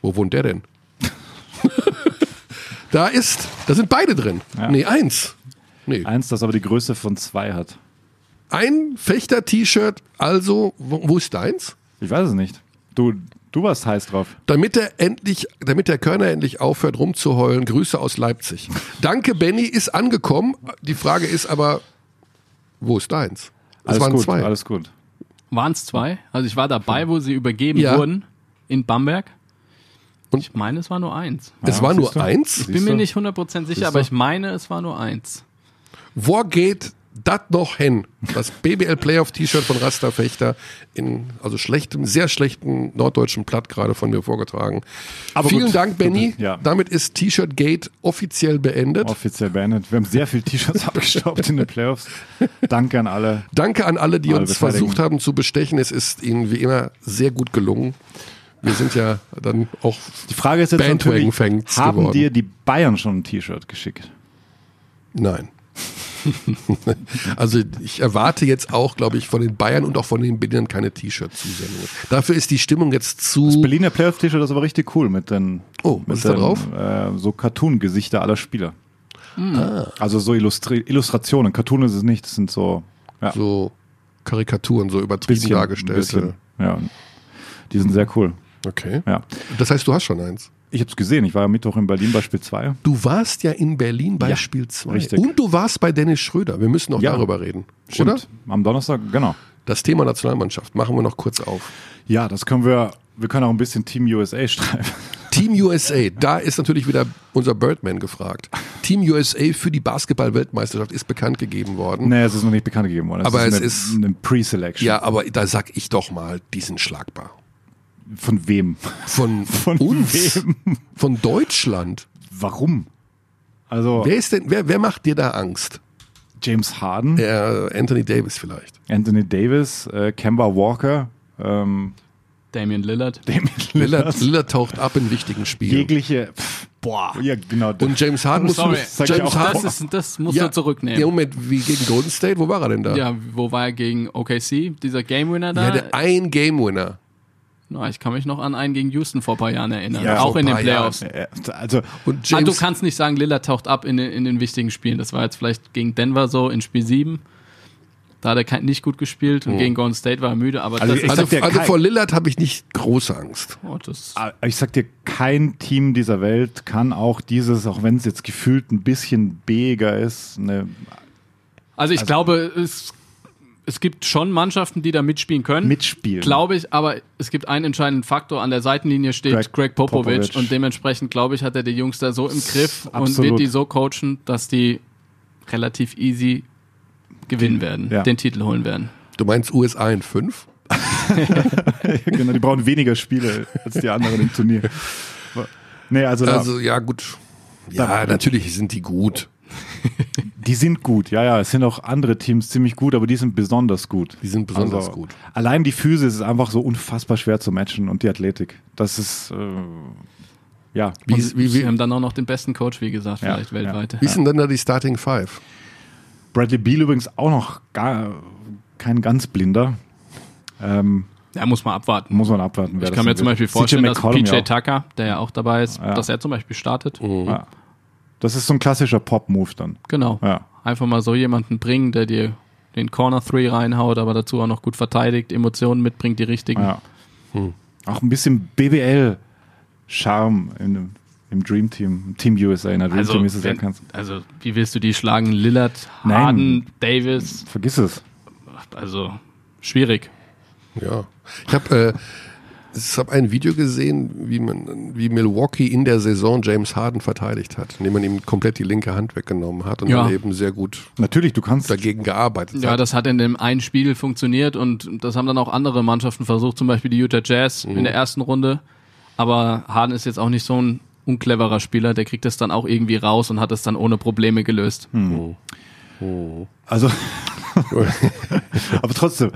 Wo wohnt der denn? da ist, da sind beide drin. Ja. Nee, eins. Nee. Eins, das aber die Größe von zwei hat. Ein Fechter-T-Shirt, also, wo, wo ist deins? Ich weiß es nicht. Du, du warst heiß drauf. Damit er endlich, damit der Körner endlich aufhört rumzuheulen, Grüße aus Leipzig. Danke, Benny, ist angekommen. Die Frage ist aber, wo ist deins? Es Alles waren gut, zwei. alles gut. Waren es zwei? Also ich war dabei, wo sie übergeben Ja. wurden in Bamberg. Und- ich meine, es war nur eins. es Ja, war nur du? eins. Ich bin mir nicht 100% sicher, Siehst aber ich meine, es war nur eins. Wo geht das noch hin. Das BBL Playoff T-Shirt von Rasta Fechter in also schlechtem, sehr schlechten norddeutschen Platt gerade von mir vorgetragen. Aber Vielen gut, Dank, Benny. ja. Damit ist T-Shirt Gate offiziell beendet. Offiziell beendet. Wir haben sehr viele T-Shirts abgestaubt in den Playoffs. Danke an alle. Danke an alle, die Alle uns versucht haben zu bestechen. Es ist ihnen wie immer sehr gut gelungen. Wir sind ja dann auch Die Frage ist jetzt natürlich, haben geworden. dir die Bayern schon ein T-Shirt geschickt? Nein. also ich erwarte jetzt auch, glaube ich, von den Bayern und auch von den Berlinern keine T-Shirt-Zusendungen. Dafür ist die Stimmung jetzt Das zu. Berliner Playoff-T-Shirt ist aber richtig cool mit den, Oh, was ist da drauf? Äh, so Cartoon-Gesichter aller Spieler. Also so Illustri Illustrationen. Cartoon ist es nicht, das sind so ja, So Karikaturen, so übertrieben bisschen, dargestellte. bisschen, ja. Die sind sehr cool. Okay. Ja. Das heißt, du hast schon eins. Ich habe es gesehen. Ich war ja Mittwoch in Berlin bei Spiel 2. Du warst ja in Berlin bei Ja, Spiel 2. richtig. Und du warst bei Dennis Schröder. Wir müssen noch Ja. darüber reden. Stimmt. Oder? Am Donnerstag, genau. Das Thema Nationalmannschaft machen wir noch kurz auf. Ja, das können wir. Wir können auch ein bisschen Team USA streifen. Team USA, da ist natürlich wieder unser Birdman gefragt. Team USA für die Basketball-Weltmeisterschaft ist bekannt gegeben worden. nee, es ist noch nicht bekannt gegeben worden. Aber es eine, ist- eine Pre-Selection. Ja, aber da sag ich doch mal, die sind schlagbar. Von wem? Von, Von uns, wem? von Deutschland. Warum? Also Wer ist denn, wer, wer macht dir da Angst? James Harden, Äh, Anthony Davis vielleicht. Anthony Davis, äh, Kemba Walker, ähm, Damian Lillard. Damian Lillard, Lillard, Lillard taucht ab in wichtigen Spielen. jegliche. Pff, boah. Ja, genau. Und James Harden muss Sorry, ich James. Harden, das, ist, das musst ja, du zurücknehmen. Ja, Moment, wie gegen Golden State? Wo war er denn da? Ja, wo war er gegen OKC? Dieser Game Winner da? Ja, der ein Game Winner. Na, ich kann mich noch an einen gegen Houston vor ein paar Jahren erinnern. Ja, auch in den Playoffs. Äh, Also, Und Ah, James, du kannst nicht sagen, Lillard taucht ab in den, in den wichtigen Spielen. Das war jetzt vielleicht gegen Denver so in Spiel 7. Da hat er nicht gut gespielt und gegen Golden State war er müde. Aber Also das, also, also kein- vor Lillard habe ich nicht große Angst. oh, das Ah, ich sag dir, kein Team dieser Welt kann auch dieses, auch wenn es jetzt gefühlt ein bisschen bäger ist, eine, Also ich glaube, es, es gibt schon Mannschaften, die da mitspielen können. mitspielen. Glaube ich, aber es gibt einen entscheidenden Faktor. An der Seitenlinie steht Greg Greg, Popovich, Popovich. und dementsprechend, glaube ich, hat er die Jungs da so im Griff und Absolut. wird die so coachen, dass die relativ easy gewinnen werden, Ja. den Titel holen werden. Du meinst USA in fünf? genau, die brauchen weniger Spiele als die anderen im Turnier. Nee, also, da, Also ja, gut. Ja, natürlich sind die gut. Die sind gut. Ja, ja, es sind auch andere Teams ziemlich gut, aber die sind besonders gut. Die sind besonders Also, gut. Allein die Physis ist einfach so unfassbar schwer zu matchen und die Athletik. Das ist, äh, ja. Wie, Und wie, wie, haben dann auch noch den besten Coach, wie gesagt, Ja, vielleicht ja. weltweit. wie sind denn da die Starting Five? Bradley Beal übrigens auch noch gar kein ganz blinder. Ähm, Ja, muss man abwarten. muss man abwarten. Ich das kann mir zum. Beispiel vorstellen, dass PJ ja Tucker, der ja auch dabei ist, Ja. dass er zum Beispiel startet. Mhm. auch. Ja. Das ist so ein klassischer Pop-Move dann. Genau. Ja. Einfach mal so jemanden bringen, der dir den Corner Three reinhaut, aber dazu auch noch gut verteidigt, Emotionen mitbringt, die richtigen. ja. Hm. Auch ein bisschen BBL-Charme im, im Dream Team, im Team USA. In der Dream Also, Team ist es ja wenn, ganz. also, wie willst du die schlagen? Lillard, Nein. Harden, Davis, Vergiss es. also schwierig. Ja. Ich habe äh, ich hab ein Video gesehen, wie, man, wie Milwaukee in der Saison James Harden verteidigt hat, indem man ihm komplett die linke Hand weggenommen hat und Ja. dann eben sehr gut Natürlich, du kannst. dagegen gearbeitet Ja, hat. das hat in dem einen Spiel funktioniert und das haben dann auch andere Mannschaften versucht, zum Beispiel die Utah Jazz Mhm. in der ersten Runde. Aber Harden ist jetzt auch nicht so ein uncleverer Spieler, der kriegt das dann auch irgendwie raus und hat es dann ohne Probleme gelöst. Hm. Also, aber trotzdem,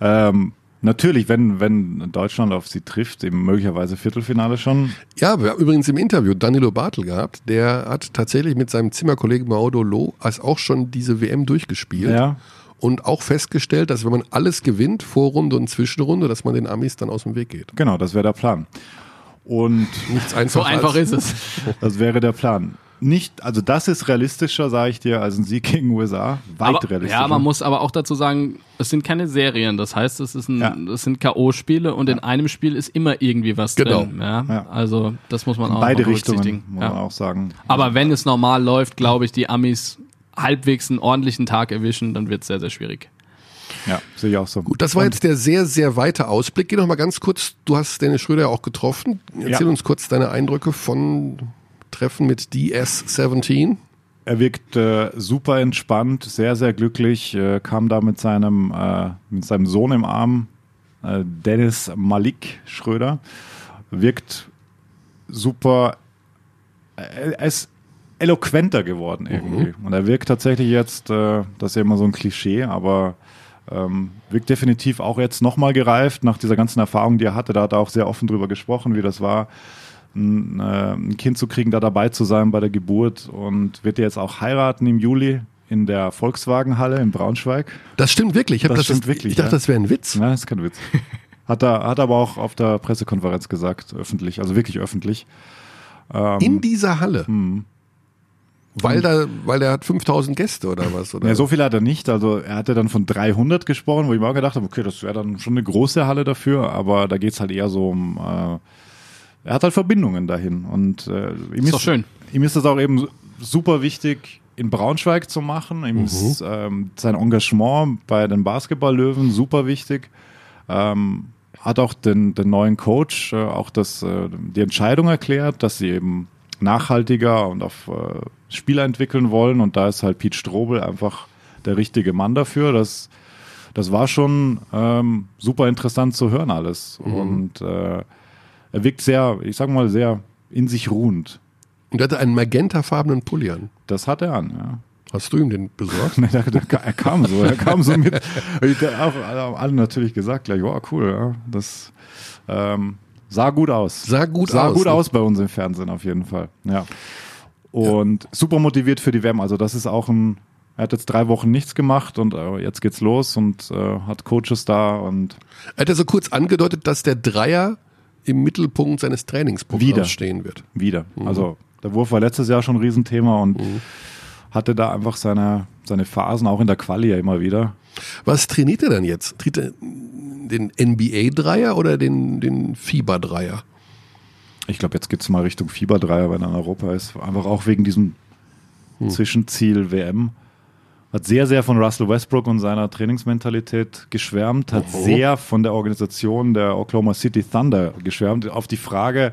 ähm, natürlich, wenn, wenn Deutschland auf sie trifft, eben möglicherweise Viertelfinale schon. Ja, wir haben übrigens im Interview Danilo Bartel gehabt, der hat tatsächlich mit seinem Zimmerkollegen Maodo Loh als auch schon diese WM durchgespielt Ja. und auch festgestellt, dass wenn man alles gewinnt, Vorrunde und Zwischenrunde, dass man den Amis dann aus dem Weg geht. Genau, das wäre der Plan. Und Nichts einfach So einfach als, ist es. das wäre der Plan. Nicht, also das ist realistischer, sage ich dir, als ein Sieg gegen USA. Weit Aber, realistischer. ja, man muss aber auch dazu sagen, es sind keine Serien. Das heißt, es ist ein, Ja. es sind K.O.-Spiele und in einem Spiel ist immer irgendwie was Genau. drin. Ja? Ja. Also das muss man auch Beide Richtungen, berücksichtigen. muss Ja. man auch sagen. Aber wenn es normal läuft, glaube ich, die Amis halbwegs einen ordentlichen Tag erwischen, dann wird es sehr, sehr schwierig. Ja, sehe ich auch so. Gut, das war jetzt der sehr, sehr weite Ausblick. Geh noch mal ganz kurz, du hast Dennis Schröder ja auch getroffen. Erzähl Ja. uns kurz deine Eindrücke von Treffen mit DS17. er wirkt äh, super entspannt, sehr, sehr glücklich, äh, kam da mit seinem, äh, mit seinem Sohn im Arm, äh, Dennis Malik Schröder, wirkt super, äh, er ist eloquenter geworden irgendwie. Und er wirkt tatsächlich jetzt, äh, das ist ja immer so ein Klischee, aber ähm, wirkt definitiv auch jetzt nochmal gereift nach dieser ganzen Erfahrung, die er hatte. Da hat er auch sehr offen drüber gesprochen, wie das war, ein, äh, ein Kind zu kriegen, da dabei zu sein bei der Geburt und wird jetzt auch heiraten im Juli in der Volkswagenhalle in Braunschweig. Das stimmt wirklich. Ich, Das das stimmt wirklich, ich dachte, ja. das wäre ein Witz. Nein, das ist kein Witz. Hat er, hat er aber auch auf der Pressekonferenz gesagt, öffentlich, also wirklich öffentlich. Ähm, In dieser Halle. Weil da, weil der hat 5000 Gäste oder was? Oder? Ja, so viel hat er nicht. Also er hatte dann von 300 gesprochen, wo ich mir auch gedacht habe, okay, das wäre dann schon eine große Halle dafür, aber da geht's halt eher so um, äh, er hat halt Verbindungen dahin. Und äh, ihm, Ist doch schön. ihm ist das auch eben super wichtig, in Braunschweig zu machen. Ihm ist ähm, sein Engagement bei den Basketball-Löwen super wichtig. Ähm, hat auch den, den neuen Coach äh, auch das, äh, die Entscheidung erklärt, dass sie eben nachhaltiger und auf äh, Spieler entwickeln wollen. Und da ist halt Pete Strobel einfach der richtige Mann dafür. Das, das war schon ähm, super interessant zu hören alles. Und äh, er wirkt sehr, ich sag mal, sehr in sich ruhend. Und er hatte einen magentafarbenen Pulli an. Das hat er an, ja. Hast du ihm den besorgt? Nee, der, der, er kam so, er kam so mit. Auch, alle alle natürlich gesagt gleich, wow, cool, ja. Das ähm, sah gut aus. Sah gut sah aus, gut ne? aus bei uns im Fernsehen auf jeden Fall. Ja. Und super motiviert für die WM. Also das ist auch ein. Er hat jetzt drei Wochen nichts gemacht und äh, jetzt geht's los und äh, hat Coaches da und Er hat ja so kurz angedeutet, dass der Dreier im Mittelpunkt seines Trainingsprogramms Wieder. stehen wird. wieder. Also der Wurf war letztes Jahr schon ein Riesenthema und hatte da einfach seine, seine Phasen, auch in der Quali ja immer wieder. Was trainiert er dann jetzt? Trainiert er den NBA-Dreier oder den, den FIBA-Dreier? Ich glaube, jetzt geht's mal Richtung Fieberdreier, wenn er in Europa ist. Einfach auch wegen diesem Zwischenziel WM. Hat sehr, sehr von Russell Westbrook und seiner Trainingsmentalität geschwärmt, hat sehr von der Organisation der Oklahoma City Thunder geschwärmt. Auf die Frage,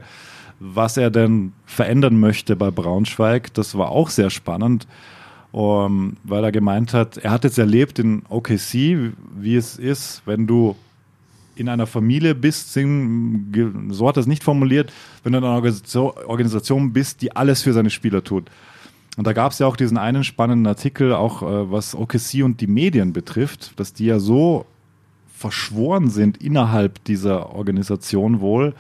was er denn verändern möchte bei Braunschweig, das war auch sehr spannend, um, weil er gemeint hat, er hat jetzt erlebt in OKC, wie es ist, wenn du in einer Familie bist, so hat er es nicht formuliert, wenn du in einer Organisation bist, die alles für seine Spieler tut. Und da gab es ja auch diesen einen spannenden Artikel, auch äh, was OKC und die Medien betrifft, dass die ja so verschworen sind innerhalb dieser Organisation wohl,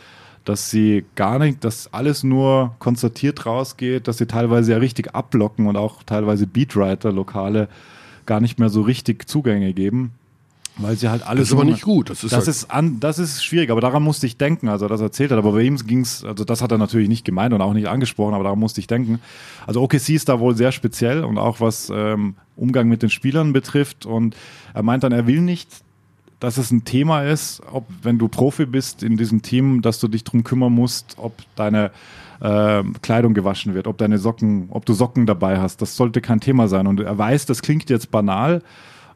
dass sie gar nicht, dass alles nur konstatiert rausgeht, dass sie teilweise ja richtig abblocken und auch teilweise Beatwriter, Lokale, gar nicht mehr so richtig Zugänge geben. Weil sie halt alles. Das ist aber nicht gut. Das ist das halt- ist an, das ist schwierig, aber daran musste ich denken, also das erzählt hat, aber bei ihm ging's, also das hat er natürlich nicht gemeint und auch nicht angesprochen, aber daran musste ich denken. Also OKC ist da wohl sehr speziell und auch was ähm, Umgang mit den Spielern betrifft und er meint dann, er will nicht, dass es ein Thema ist, ob wenn du Profi bist in diesem Team, dass du dich drum kümmern musst, ob deine ähm, Kleidung gewaschen wird, ob deine Socken, ob du Socken dabei hast. Das sollte kein Thema sein. Und er weiß, das klingt jetzt banal,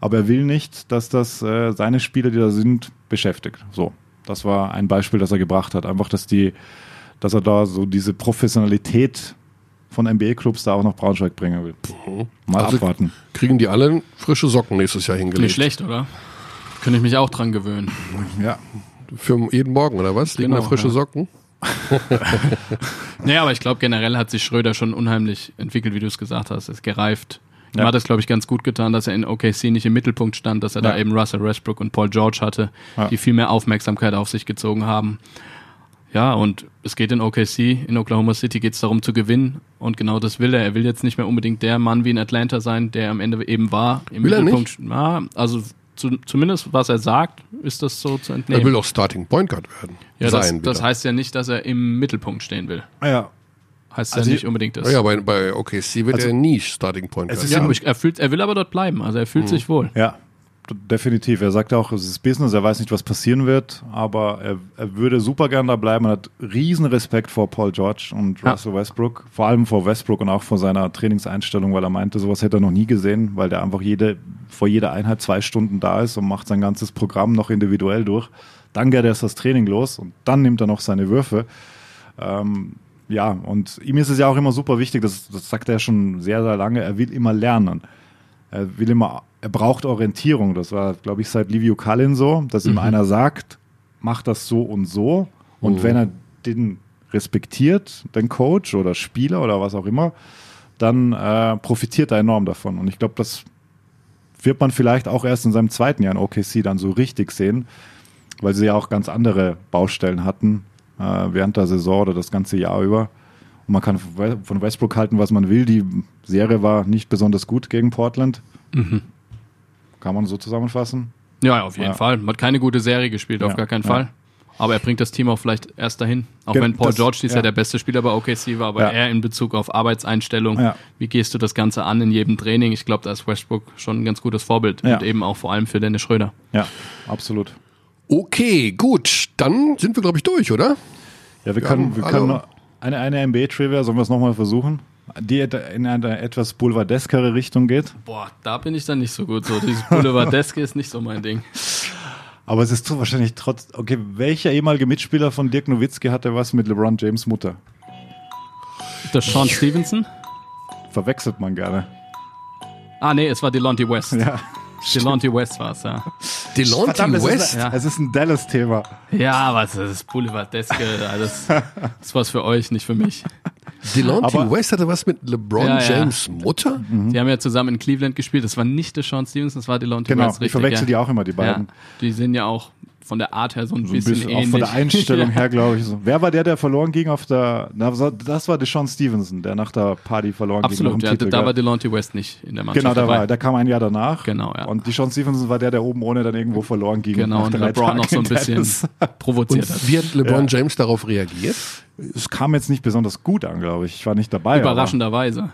aber er will nicht, dass das äh, seine Spieler, die da sind, beschäftigt. So, das war ein Beispiel, das er gebracht hat. Einfach, dass die, dass er da so diese Professionalität von NBA-Clubs da auch nach Braunschweig bringen will. Mal Also- abwarten. Kriegen die alle frische Socken nächstes Jahr hingelegt? Nicht schlecht, oder? Könnte ich mich auch dran gewöhnen. Ja. Für jeden Morgen, oder was? Liegen Genau, da frische ja. Socken? Naja, aber ich glaube, generell hat sich Schröder schon unheimlich entwickelt, wie du es gesagt hast. Ist gereift. Ihm Ja. hat es, glaube ich, ganz gut getan, dass er in OKC nicht im Mittelpunkt stand, dass er Ja. da eben Russell Westbrook und Paul George hatte, Ja. die viel mehr Aufmerksamkeit auf sich gezogen haben. Ja, und es geht in OKC, in Oklahoma City geht es darum zu gewinnen und genau das will er. Er will jetzt nicht mehr unbedingt der Mann wie in Atlanta sein, der am Ende eben war. Im Will er Mittelpunkt. Ja, also zu, zumindest was er sagt, ist das so zu entnehmen. Er will auch Starting Point Guard werden. ja, das, sein das wieder. heißt ja nicht, dass er im Mittelpunkt stehen will. Ja. Heißt Also ja nicht unbedingt das. Ja, ja, bei, bei OKC wird Also- er nie Starting Point Es Guard. ist Ja, ich, er, fühlt, er will aber dort bleiben. Also er fühlt sich wohl. Ja, definitiv. Er sagt auch, es ist Business, er weiß nicht, was passieren wird, aber er, er würde super gern da bleiben. Er hat riesen Respekt vor Paul George und Ja. Russell Westbrook, vor allem vor Westbrook und auch vor seiner Trainingseinstellung, weil er meinte, sowas hätte er noch nie gesehen, weil der einfach jede, vor jeder Einheit zwei Stunden da ist und macht sein ganzes Programm noch individuell durch. Dann geht erst das Training los und dann nimmt er noch seine Würfe. Ähm, ja, und ihm ist es ja auch immer super wichtig, das, das sagt er schon sehr, sehr lange, er will immer lernen. Er will immer, er braucht Orientierung. Das war, glaube ich, seit Livio Kallin so, dass ihm einer sagt, mach das so und so. Und wenn er den respektiert, den Coach oder Spieler oder was auch immer, dann äh, profitiert er enorm davon. Und ich glaube, das wird man vielleicht auch erst in seinem zweiten Jahr in OKC dann so richtig sehen, weil sie ja auch ganz andere Baustellen hatten äh, während der Saison oder das ganze Jahr über. Und man kann von Westbrook halten, was man will. Die Serie war nicht besonders gut gegen Portland. Kann man so zusammenfassen. Ja, auf jeden Ja. Fall. Man hat keine gute Serie gespielt, auf Ja, gar keinen ja. Fall. Aber er bringt das Team auch vielleicht erst dahin. Auch Ge- wenn Paul das- George dies ja. Der beste Spieler bei OKC war, aber Ja. er in Bezug auf Arbeitseinstellung, Ja. wie gehst du das Ganze an in jedem Training? Ich glaube, da ist Westbrook schon ein ganz gutes Vorbild. Ja. Und eben auch vor allem für Dennis Schröder. Ja, absolut. Okay, gut. Dann sind wir, glaube ich, durch, oder? Ja, wir können, wir also- können noch eine, eine NBA-Trivia, sollen wir es nochmal versuchen? Die in eine etwas boulevardeskere Richtung geht. Boah, da bin ich dann nicht so gut. So, dieses Boulevardeske ist nicht so mein Ding. Aber es ist so wahrscheinlich trotz. Okay, welcher ehemalige Mitspieler von Dirk Nowitzki hatte was mit LeBron James Mutter? Das Sean Stevenson? Verwechselt man gerne. Ah, nee, es war Delonte West. Ja. Delonte West war es, ja. Delonte West. ist, Ja. es ist ein Dallas-Thema. Ja, was das ist Boulevardeske? Das, das ist was für euch, nicht für mich. Delonte West hatte was mit LeBron Ja, ja. James Mutter? Die haben ja zusammen in Cleveland gespielt. Das war nicht der Sean Stevenson, das war Delonte Genau, West. ich richtig, verwechsel ja. die auch immer, die Ja, beiden. die sind ja auch von der Art her so ein So ein bisschen, bisschen, auch ähnlich. von der Einstellung Ja. her, glaube ich. So. Wer war der, der verloren ging auf der. Na, das war Deshaun Stevenson, der nach der Party verloren ging. Absolut, ja, da war Delonte West nicht in der Mannschaft Genau, da dabei. war, der kam ein Jahr danach. Genau, ja. Und die Sean Stevenson war der, der oben ohne dann irgendwo verloren ging. Genau, und drei LeBron noch so ein Tagen in bisschen provoziert hat. Und wie hat LeBron James darauf reagiert? Es kam jetzt nicht besonders gut an, glaube ich. Ich war nicht dabei. Überraschenderweise.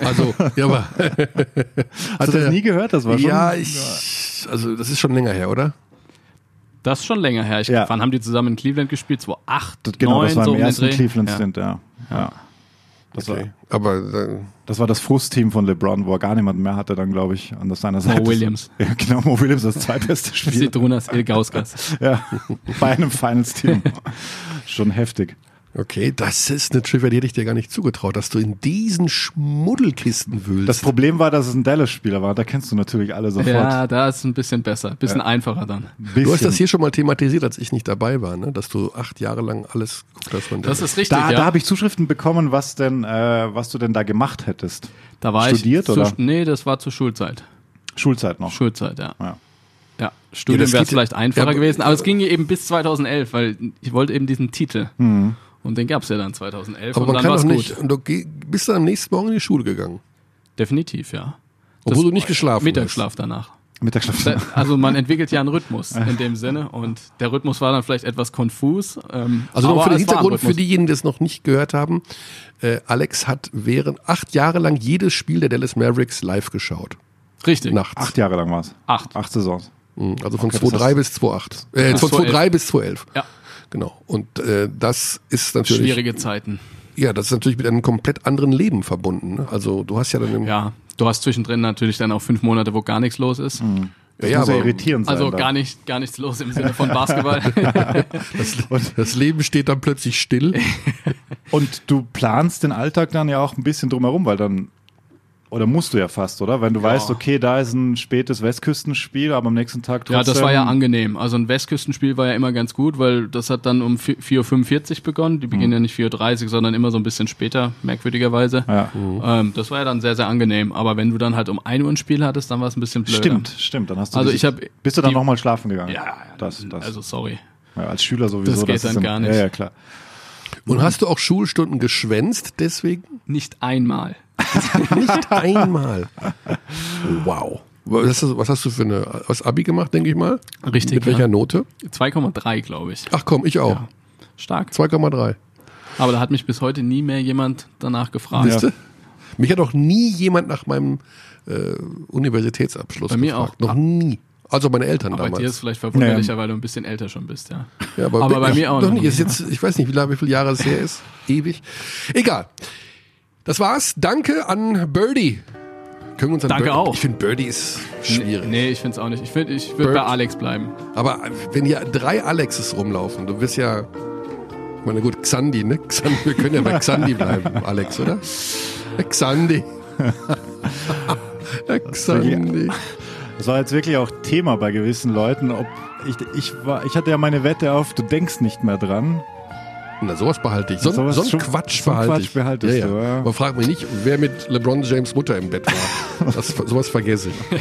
Also, ja, aber. Aber, hast du das nie gehört? Das war schon. ja, ich. Also, das ist schon länger her, oder? Das ist schon länger her. Ich, Ja. Wann haben die zusammen in Cleveland gespielt? 2008, Das, genau, 9, das war so im ersten? Cleveland-Stint, ja. ja. Das, war, Aber äh, das war das Frustteam von LeBron, wo er gar niemanden mehr hatte, dann, glaube ich, an seiner Seite. Williams. Ja, genau, Mo Williams, das zweitbeste Spiel. Zitrunas Ilgauskas. ja, bei einem Finals-Team. Schon heftig. Okay, das ist eine Trivia, die hätte ich dir gar nicht zugetraut, dass du in diesen Schmuddelkisten wühlst. Das Problem war, dass es ein Dallas-Spieler war. Da kennst du natürlich alle sofort. Ja, da ist es ein bisschen besser, ein bisschen einfacher dann. Bisschen. du hast das hier schon mal thematisiert, als ich nicht dabei war, ne? dass du acht Jahre lang alles geguckt hast von Das ist richtig, da ja. da habe ich Zuschriften bekommen, was denn, äh, was du denn da gemacht hättest. da war studiert, ich oder? Zu, nee, das war zur Schulzeit. Schulzeit noch. Schulzeit, ja. Ja. Ja, Studium das wäre vielleicht einfacher ja, gewesen, aber es ging eben bis 2011, weil ich wollte eben diesen Titel. Und den gab es ja dann 2011 Aber und man dann kann doch es nicht. gut. Und du bist dann am nächsten Morgen in die Schule gegangen. Definitiv, ja. Obwohl du nicht geschlafen Mittagsschlaf danach. Mittagsschlaf. Da- Also man entwickelt ja einen Rhythmus in dem Sinne und der Rhythmus war dann vielleicht etwas konfus. Ähm, Also noch aber für den Hintergrund, für diejenigen, die es noch nicht gehört haben, äh, Alex hat während acht Jahre lang jedes Spiel der Dallas Mavericks live geschaut. Richtig. Nachts. Acht Jahre lang war es. Acht. Acht Saisons. Mhm. Also von Okay, das 2003 bis 2008. Äh, von 2011. 2003 bis 2011. Ja, Genau. Und äh, das ist natürlich. schwierige Zeiten. Ja, das ist natürlich mit einem komplett anderen Leben verbunden. Ne? Also du hast ja dann im, Ja, du hast zwischendrin natürlich dann auch fünf Monate, wo gar nichts los ist. Das Ja, muss ja aber- irritierend sein. Also da. gar nicht, gar nichts los im Sinne von Basketball. das, das Leben steht dann plötzlich still. Und du planst den Alltag dann ja auch ein bisschen drumherum, weil dann, oder musst du ja fast, oder? Wenn du weißt, okay, da ist ein spätes Westküstenspiel, aber am nächsten Tag trotzdem. Ja, das war ja angenehm. Also ein Westküstenspiel war ja immer ganz gut, weil das hat dann um 4.45 Uhr begonnen. Die beginnen ja nicht 4.30 Uhr, sondern immer so ein bisschen später, merkwürdigerweise. Ja. Ähm, das war ja dann sehr, sehr angenehm. Aber wenn du dann halt um 1 Uhr ein Spiel hattest, dann war es ein bisschen blöd. Stimmt, stimmt. Dann hast du Also ich hab Bist du dann nochmal schlafen gegangen? Ja, das, das. also sorry. ja, als Schüler sowieso. Das geht ist dann gar nicht. Ja, ja, klar. Und hast du auch Schulstunden geschwänzt deswegen? Nicht einmal. Nicht einmal. Wow. Was hast, du, was hast du für eine was Abi gemacht, denke ich mal? Richtig, Mit welcher ja. Note? 2,3, glaube ich. Ach komm, ich auch. Ja. Stark. 2,3. Aber da hat mich bis heute nie mehr jemand danach gefragt. Du? Mich hat auch nie jemand nach meinem äh, Universitätsabschluss Bei mir gefragt. auch. Noch nie. Also meine Eltern Aber bei dir ist damals. es vielleicht verwunderlicher, Nee. weil du ein bisschen älter schon bist, ja. Ja, aber bei ich- mir auch noch nicht. nie. Ist jetzt, ich weiß nicht, wie, lange, wie viele Jahre es her ist. Ewig. Egal. Das war's. Danke an Birdie. Können wir uns an Danke Birdie, auch. Ich finde Birdie ist schwierig. Nee, ich finde es auch nicht. Ich, find, ich würde bei Alex bleiben. Aber wenn hier drei Alexes rumlaufen, du wirst ja Ich meine, gut, Xandi, ne? Xandi, wir können ja bei Xandi bleiben, Alex, oder? Xandi. Xandi. Das war jetzt wirklich auch Thema bei gewissen Leuten. Ob ich, ich, war, ich hatte ja meine Wette auf, du denkst nicht mehr dran. Na, sowas behalte ich. So, Sowas so einen schon- Quatsch so behalte Quatsch ich. behaltest ja, du, ja. ja. Aber frag mich nicht, wer mit LeBron James Mutter im Bett war. Das, sowas vergesse ich.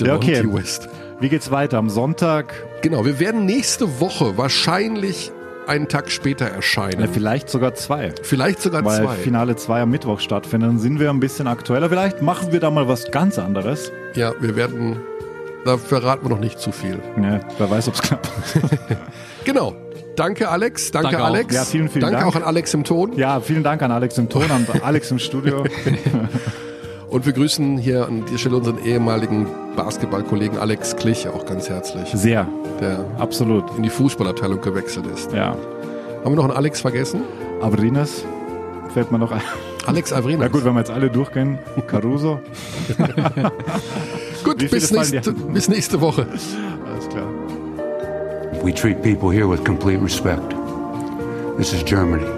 Ja, okay. West. Wie geht's weiter? Am Sonntag, Genau, wir werden nächste Woche wahrscheinlich einen Tag später erscheinen. ja, vielleicht sogar zwei. Vielleicht sogar Weil zwei. Finale 2 am Mittwoch stattfindet, dann sind wir ein bisschen aktueller. Vielleicht machen wir da mal was ganz anderes. Ja, wir werden, da verraten wir noch nicht zu viel. Ja, wer weiß, ob's klappt. Genau. Danke, Alex. Danke, Danke. Alex. Ja, vielen, vielen Danke Dank. auch an Alex im Ton. Ja, vielen Dank an Alex im Ton, an Alex im Studio. Und wir grüßen hier an dieser Stelle unseren ehemaligen Basketballkollegen Alex Klich auch ganz herzlich, Sehr, der absolut. in die Fußballabteilung gewechselt ist. Ja. Haben wir noch einen Alex vergessen? Abrinas fällt mir noch ein. Alex Avrina. Na gut, wenn wir jetzt alle durchgehen. Caruso. gut bis, nächste, bis nächste Woche. We treat people here with complete respect. This is Germany.